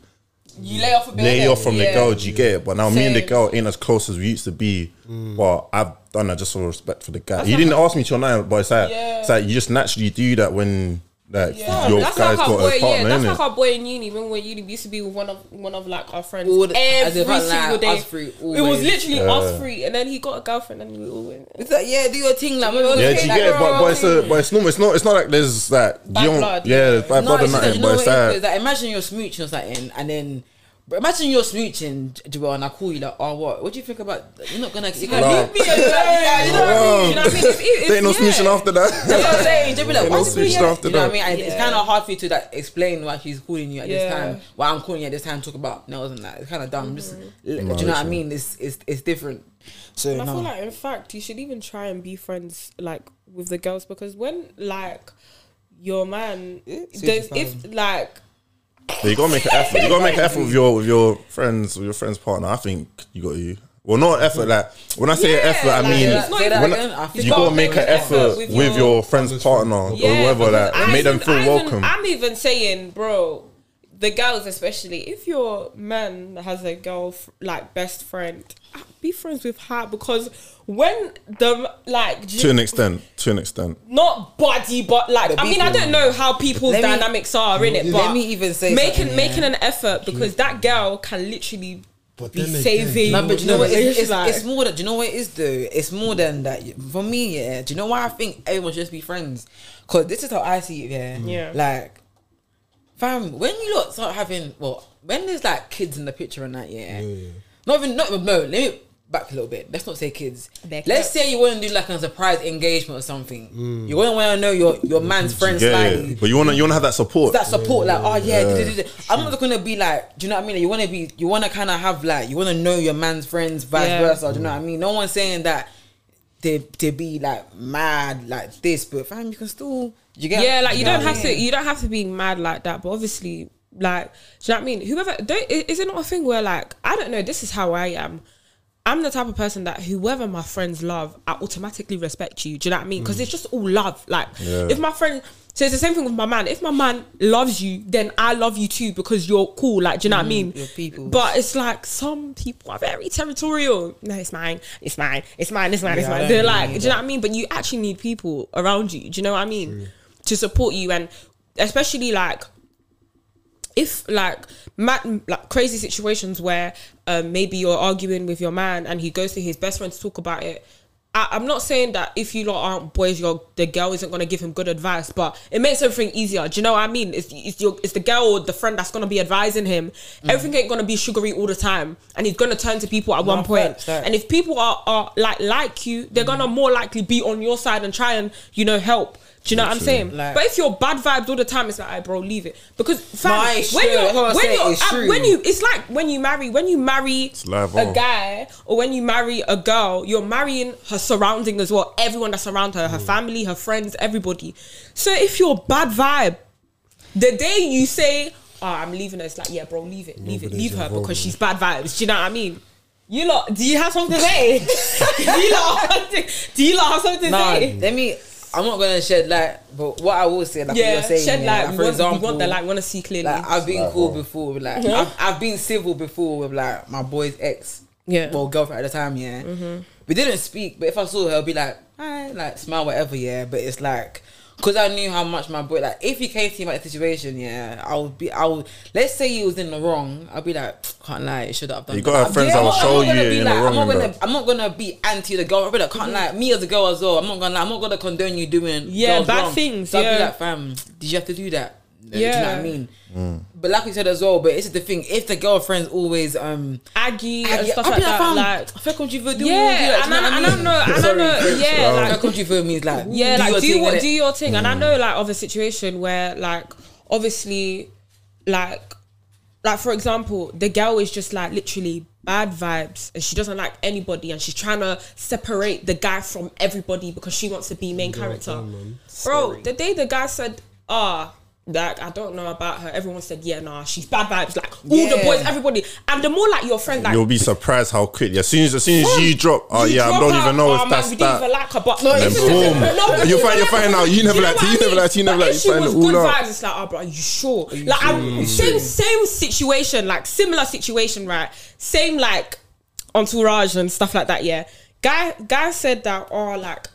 you lay off a bit lay off from the girl, do you get it? But now me and the girl ain't as close as we used to be. Mm. But I've done that just for respect for the guy. you like didn't ask me till now, but it's like, Yeah. it's like you just naturally do that when like Yeah, your that's guy's like our got boy. a partner, Yeah, that's innit? like our boy in uni. When we were uni, we used to be with one of one of like our friends All the- as every if, like, single day. us three, it was always. literally us three, and then he got a girlfriend, and we all went. it's like yeah do your thing like Do your yeah, Okay, do you like, get it? But, but it's a, but it's normal. It's not. It's not like there's like Bad you don't. blood, yeah, yeah. there's bad blood or that nothing. But it's it is, it's like imagine you're smooching or something, and then but imagine you're smooching, Joel, and I call you like, oh, what? What do you think about? You're not gonna. You're gonna Leave me alone. Yeah, you know what I mean? You know what I mean? If- if- there ain't no yeah. smooching after that. That's what I'm saying. Just be like, Ain't why no is he calling you? after You know what I mean? And It's kind of hard for you to like explain why she's calling you at this time. Why I'm calling you at this time. Talk about nails and that. It's kind of dumb. Mm-hmm. do you know what I mean? It's it's it's different. So And I feel like, in fact, you should even try and be friends like with the girls because when like your man, there's, if like Yeah, you gotta make an effort. You gotta make an effort with your with your friends with your friend's partner. I think you got. You. Well, not effort. Like when I say Yeah, effort, I like, mean when again. I- I you gotta make an effort with with your- your friend's partner or whoever. Like I make them feel even- welcome. I'm even saying, bro, the girls especially, if your man has a girl like best friend, be friends with her because when the like to an extent. To an extent. not body, but like The I mean, I don't know how people's Let me- dynamics are in it, let but me even say making something, making an effort because that girl can literally But be then again, saving. No, but you know what? It's, it's, like- it's more than. Do you know what it is though? It's more than that. For me, yeah. Do you know why I think everyone should just be friends? Because this is how I see it. Yeah. Yeah. Like, fam, when you lot start having, well, when there's like kids in the picture and that, yeah. Yeah, yeah. Not even, not even. No, let me back a little bit. Let's not say kids. They're Let's kids. say you want to do like a surprise engagement or something. Mm. You want to want to know your your man's friends Yeah, slightly yeah. but you wanna you wanna have that support. that support, like, oh yeah, da- da- da- da. I'm not gonna be like, do you know what I mean? Like, you wanna be, you wanna kind of have like, you wanna know your man's friends, vice Yeah. versa. Do you know what I mm. mean? No one's saying that they they be like mad like this, but fam, you can still, you get, yeah, like you know don't I have to you don't have to be mad like that, but obviously, like, do you know what I mean? Whoever don't is it not a thing where like I don't know. This is how I am. I'm the type of person that whoever my friends love, I automatically respect you. Do you know what I mean? Because it's just all love. Like, Yeah. if my friend, so it's the same thing with my man. If my man loves you, then I love you too because you're cool. Like, do you know what I mm-hmm. mean? you're people. But it's like some people are very territorial. No, it's mine. It's mine. It's mine. It's mine. It's Yeah, I mine. They're like, do you know what I mean? But you actually need people around you. Do you know what I mean? To support you and especially like if like mad, like crazy situations where um, maybe you're arguing with your man and he goes to his best friend to talk about it. I, I'm not saying that if you lot aren't boys, your the girl isn't gonna give him good advice, but it makes everything easier. Do you know what I mean? It's it's your it's the girl or the friend that's gonna be advising him. Mm. Everything ain't gonna be sugary all the time, and he's gonna turn to people at one point. facts, facts. And if people are are like like you, they're gonna more likely be on your side and try and you know help. Do you know what I'm saying? Like- but if you're bad vibes all the time, it's like, hey, bro, leave it. Because fam, when true. you're That's what I'm when you're it's uh, when you it's like when you marry when you marry a guy or when you marry a girl, you're marrying her surrounding as well. Everyone that's around her, her Mm. family, her friends, everybody. So if you're bad vibe, the day you say, "Oh, I'm leaving her," it's like, yeah, bro, leave it, leave it, leave her involved because in she's bad vibes. Do you know what I mean? You lot, do you have something to say? do you lot, do you lot have something to Nah, say? let me. I'm not gonna shed light, but what I will say, like what Yeah, you're saying, shed yeah, light. like, we, for want, example, we want the light. We want to see clearly. Like I've been Like, cool oh. before. Like Yeah. I've, I've been civil before with like my boy's ex. Yeah. Well, girlfriend at the time. Yeah. Mm-hmm. We didn't speak, but if I saw her, I'd be like, hi, like smile, whatever. Yeah. But it's like. Cause I knew how much my boy like. If he came to me about the situation, yeah, I would be. I would. Let's say he was in the wrong. I'd be like, can't lie, it should have done. You gotta have I'm- friends I'm that will not- show not gonna you be in like, the I'm not gonna. that. I'm not gonna be anti the girl. I be like, can't lie. Mm-hmm. Me as a girl as well. I'm not gonna. I'm not gonna condone you doing. Yeah, bad wrong. things, So I'd yeah. be like, fam, did you have to do that? Do you know what Yeah. I mean? But like we said as well, but it's the thing. If the girlfriend's always um, Aggie I, and stuff I'll like be like, that, fam, like I feel comme tu veux do. Yeah, and I- and I know- and I know- yeah, like, like- comme tu veux means like yeah, do like your do thing, what innit? do your thing. And I know like of a situation where like obviously like like for example, the girl is just like literally bad vibes and she doesn't like anybody and she's trying to separate the guy from everybody because she wants to be main character. Bro, the day the guy said, ah, like I don't know about her, everyone said, yeah, nah, she's bad vibes. Like all the boys, everybody, and the more like your friend, like You'll be surprised how quick. As soon as as soon as you drop, oh you yeah, I don't her, even know oh, if man, that's we didn't that. even like her, but No, And then boom, No, you're you fine. You're know finding out. You never know liked what it. You never mean? liked it. You never But liked if it. she You find was it all good out. vibes, it's like, oh, bro, are you sure? like, I'm, same same situation, like similar situation, right? Same like entourage and stuff like that. Yeah, guy guy said that. Oh, like.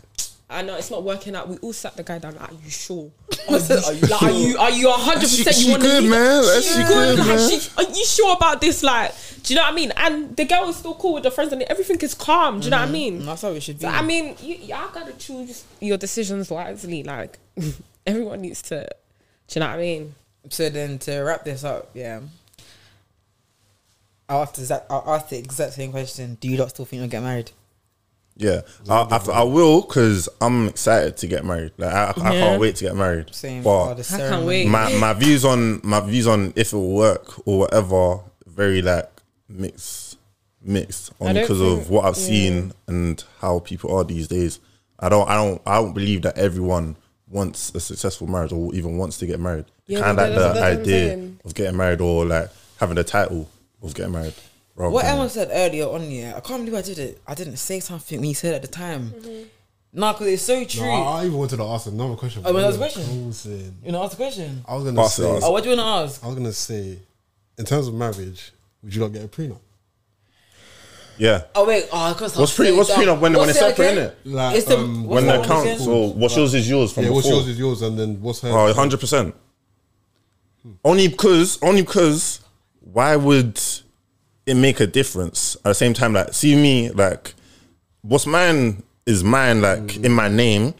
I know it's not working out. We all sat the guy down. Like, are you sure? Are you, Are you like, are you are you hundred percent? she You want to good, man. That's she good, Like, man. she- are you sure about this? Like, do you know what I mean? And the girl is still cool with the friends, and everything is calm. Do you know what I mm-hmm. mean? Mm, that's how it should be. So, I mean, you, y'all gotta choose your decisions wisely. Like, everyone needs to. Do you know what I mean? So then to wrap this up, yeah. I asked, the exact, I asked the exact same question. Do you lot still think you'll get married? Yeah, I, I, I will because I'm excited to get married. Like I, I Yeah. can't wait to get married. Same. But Oh, I can't wait. my my views on my views on if it will work or whatever very like mixed mixed on only don't because of what I've yeah. seen and how people are these days. I don't I don't I don't believe that everyone wants a successful marriage or even wants to get married. Yeah, kind but of like the that's what I'm idea of getting married or like having the title of getting married. Rather What Emma said earlier on, yeah, I can't believe I did it. I didn't say something when you said it at the time. Mm-hmm. No, because it's so true. No, I even wanted to ask another question. Oh, but another question? closing. you know, ask the question. I was gonna Ask say. Oh, what do you want to ask? I was gonna say, in terms of marriage, would you not get a prenup? yeah. Oh wait, oh, because What's pre what's prenup when when it's separate, innit? Like, It's the um, When that the one accounts again? what's yours is yours from yeah, what's yours is yours, and then what's her? Oh, 100%. Only because, only because, why would it make a difference. At the same time, like see me, like what's mine is mine, like in my name,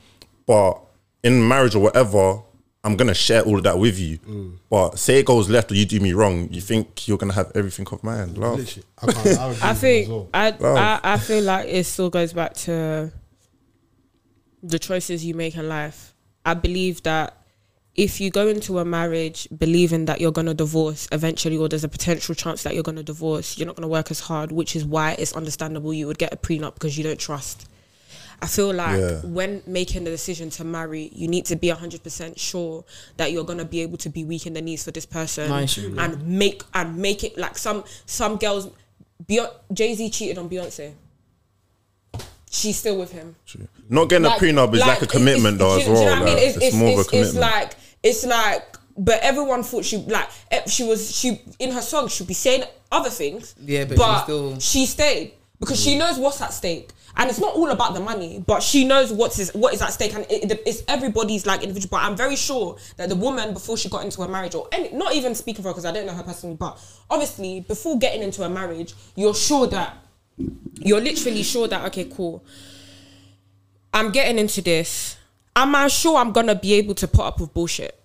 but in marriage or whatever, I'm gonna share all of that with you. But say it goes left or you do me wrong, you think you're gonna have everything of mine. Love. I, I, I think well. I, I I feel like it still goes back to the choices you make in life. I believe that if you go into a marriage believing that you're gonna divorce eventually, or there's a potential chance that you're gonna divorce, you're not gonna work as hard, which is why it's understandable you would get a prenup because you don't trust. I feel like Yeah. when making the decision to marry, you need to be hundred percent sure that you're gonna be able to be weak in the knees for this person Nice, yeah. and make and make it like some some girls. Jay Z cheated on Beyonce. She's still with him. Not getting a prenup is like, a it's- commitment though do as you- do you well. know what I mean? it's, more of a it's, commitment. like it's like, but everyone thought she like eh, she was she in her song she'd be saying other things. Yeah, but she but still- she stayed because she knows what's at stake. And it's not all about the money, but she knows what's is, what is at stake, and it, it's everybody's like individual. But I'm very sure that the woman before she got into a marriage, or any, not even speaking for her because I don't know her personally, but obviously before getting into a marriage, you're sure that you're literally sure that okay, cool. I'm getting into this. Am I sure I'm gonna be able to put up with bullshit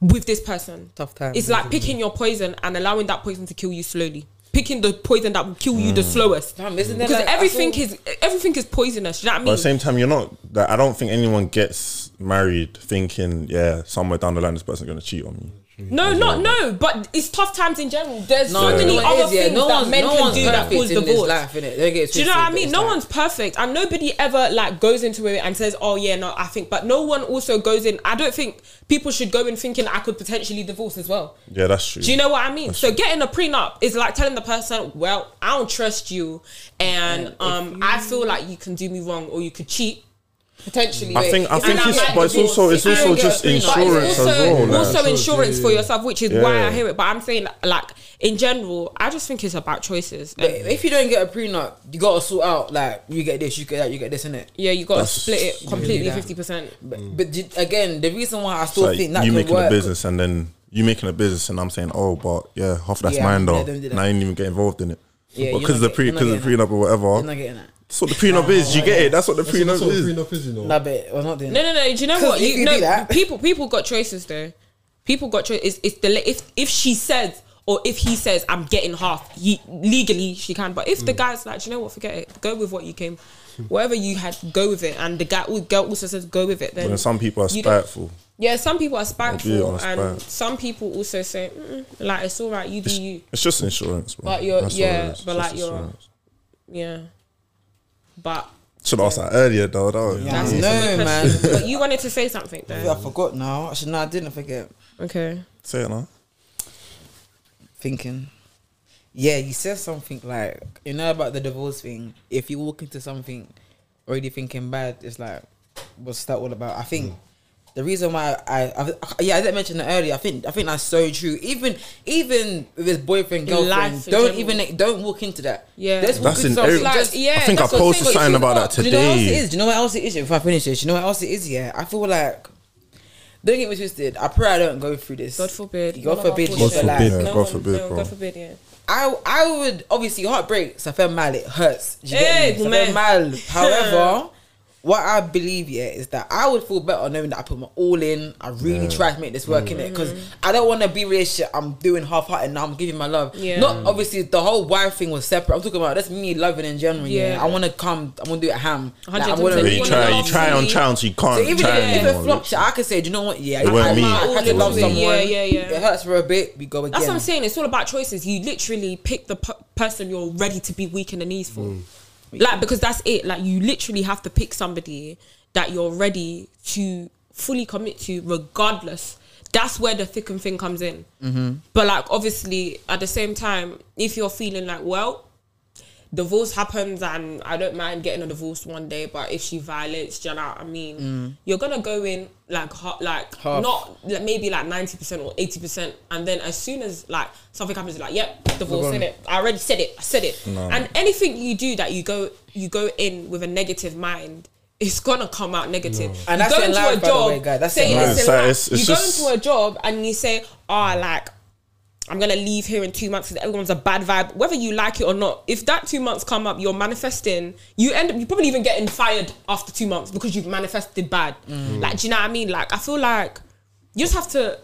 with this person? Tough time. It's like picking your poison and allowing that poison to kill you slowly. Picking the poison that will kill you the mm. slowest. Fam, isn't there Because like- everything saw- is everything is poisonous. You know what I But at the same time, you're not. That I don't think anyone gets married thinking, yeah, somewhere down the line, this person's gonna cheat on me. No, not no. But it's tough times in general. There's No, so many no, it other is, yeah. things No that one's- men no can one's do that perfect cause in this divorce. life, innit? Don't get Do you know what I twisted, mean? but No it's like- one's perfect, and nobody ever like goes into it and says, "Oh yeah, no, I think." But no one also goes in. I don't think people should go in thinking I could potentially divorce as well. Yeah, that's true. Do you know what I mean? so getting a prenup is like telling the person, "Well, I don't trust you, and um, I feel like you can do me wrong or you could cheat." Potentially, I think I think it's, don't but it's also it's if also just a prenup. But insurance it's as also, well. like- Also, insurance for yourself, which is why I hear it. But I'm saying, like in general, I just think it's about choices. But if you don't get a prenup, you gotta sort out like you get this, you get that, you get this, innit? yeah, you got to That's- split it completely, that. fifty percent. But, but again, the reason why I It's still like think that you could making work. a business and then you making a business and I'm saying, oh, but yeah, half that's Yeah, mine though. don't do that. and I didn't even get involved in it. Yeah, you're because not the pre get- you're not because the getting prenup or whatever. I'm not getting that. That's what the prenup is. You get it. That's what the That's what- that's prenup what is. prenup is, you know. Nah, but we're not doing No, that. no, no. Do you know 'Cause what? if You, you no, that- people people got choices though. People got choices. It's, it's the la- if if she says or if he says I'm getting half, he, legally she can. But if the mm. guy's like, "Do you know what? Forget it. Go with what you came. Whatever you had, go with it. And the guy, girl also says, go with it. Then But some people are you don't- spiteful. Yeah, some people are spiteful, on and spite. some people also say, Mm-mm, like it's all right, you do you. It's just insurance, bro. But you're- That's all yeah, it is. but It's like just you're- insurance. Yeah, but Should have asked that earlier, though. That was, that's no, man. But you wanted to say something though. I forgot now. Actually, no, I didn't forget. Okay. Say it now. Thinking. Yeah, you said something like you know about the divorce thing. If you walk into something already thinking bad, it's like, what's that all about? I think mm. The reason why I, I, yeah I didn't mention it earlier. I think I think that's so true. Even even with his boyfriend In life girlfriend, don't general. even don't walk into that. Yeah. Let's That's in something every- Like, just- yeah, I think I that's what I'm posted something about that do you know what else it today. Do you know what else it is? If I finish this, do you know what else it is? Yeah, I feel like. Don't get me twisted. I pray I don't go through this. God forbid. God None of forbid. thoughts God forbid, like- yeah, no God one- forbid, no, bro. God forbid, yeah. I I would obviously heartbreak. I feel mal. It hurts. Do you Hey, get me? Ça man. fait mal. However, what I believe yeah is that I would feel better knowing that I put my all in. I really tried to make this work in it because I don't want to be relationship. I'm doing half hearted now. I'm giving my love. Yeah. Not obviously the whole wife thing was separate. I'm talking about that's me loving in general. Yeah. Yeah. I want to come. I want to do it ham. Like, I 100%. wanna- Yeah, You you try, you try on somebody. chance, you can't so even try if, if anymore. it flops, I can say, do you know what? Yeah, It I, I, me. I had to It love wasn't me. someone. Yeah, yeah, yeah. It hurts for a bit. We go again. That's what I'm saying. It's all about choices. You literally pick the p- person you're ready to be weak in the knees for. Mm. Like, because that's it. Like, you literally have to pick somebody that you're ready to fully commit to, regardless. That's where the thick and thin comes in. Mm-hmm. But, like, obviously, at the same time, if you're feeling like, well, divorce happens and I don't mind getting a divorce one day, but if she violates, do you know what I mean? You're gonna go in like ha- like Mm. Half. not like maybe like ninety percent or eighty percent, and then as soon as like something happens, you're like, yep, divorce on. in it. I already said it. I said it. And anything you do that you go you go in with a negative mind. It's gonna come out negative. And You that's go in into life, a by the job. way, guys. That's say in it's life. in So life. it's- it's you go into a job and you say, "Oh, like I'm gonna leave here in two months because everyone's a bad vibe. Whether you like it or not, if that two months come up, you're manifesting. You end up, you probably even getting fired after two months because you've manifested bad. Mm. Like, do you know what I mean? Like, I feel like you just have to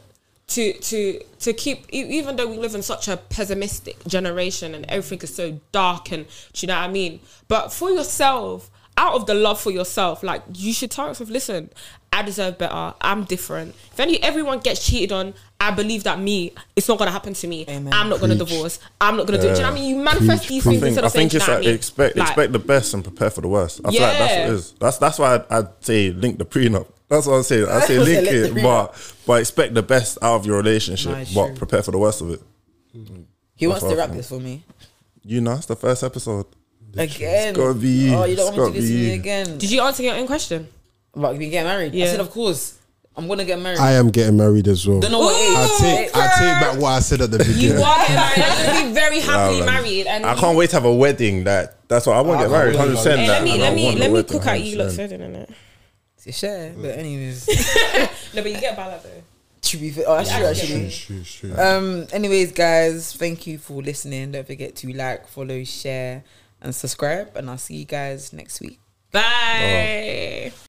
to to to keep even though we live in such a pessimistic generation and everything is so dark and do you know what I mean? But for yourself, out of the love for yourself, like you should tell yourself, listen, I deserve better. I'm different. If any everyone gets cheated on, I believe that me, it's not gonna happen to me. Amen. I'm not gonna divorce. I'm not gonna do. Do you know what I mean? You manifest Preach, these things I think, instead of saying, think "Do you it's like what I mean?" expect Like, expect the best and prepare for the worst. I feel like that's what it is. That's that's why I'd, I'd say link the prenup. That's what I'm saying. I say link it, but but expect the best out of your relationship, Nice, but true. prepare for the worst of it. He wants to wrap this for me You know, it's the first episode. Again. gotta be you. Oh, you don't It's want me to gotta do this to me you. again. Did you answer your own question? About me getting married? I Yeah. said, of course. I'm gonna get married. I am getting married as well. don't know what age. I take I take back what I said at the You beginning. are getting married. I'm gonna be very happily Nah, man. married. And I can't wait to have a wedding. That that's what I want to get married. can't Hundred wait. percent. Hey, let me let me let me cook at you. Look, 100%. said in it. It's a share, but anyways, No, but you get ballad though. to be fair, oh, that's true Yeah. actually. Shoot, shoot. Um. Anyways, guys, thank you for listening. Don't forget to like, follow, share, and subscribe. And I'll see you guys next week. Bye.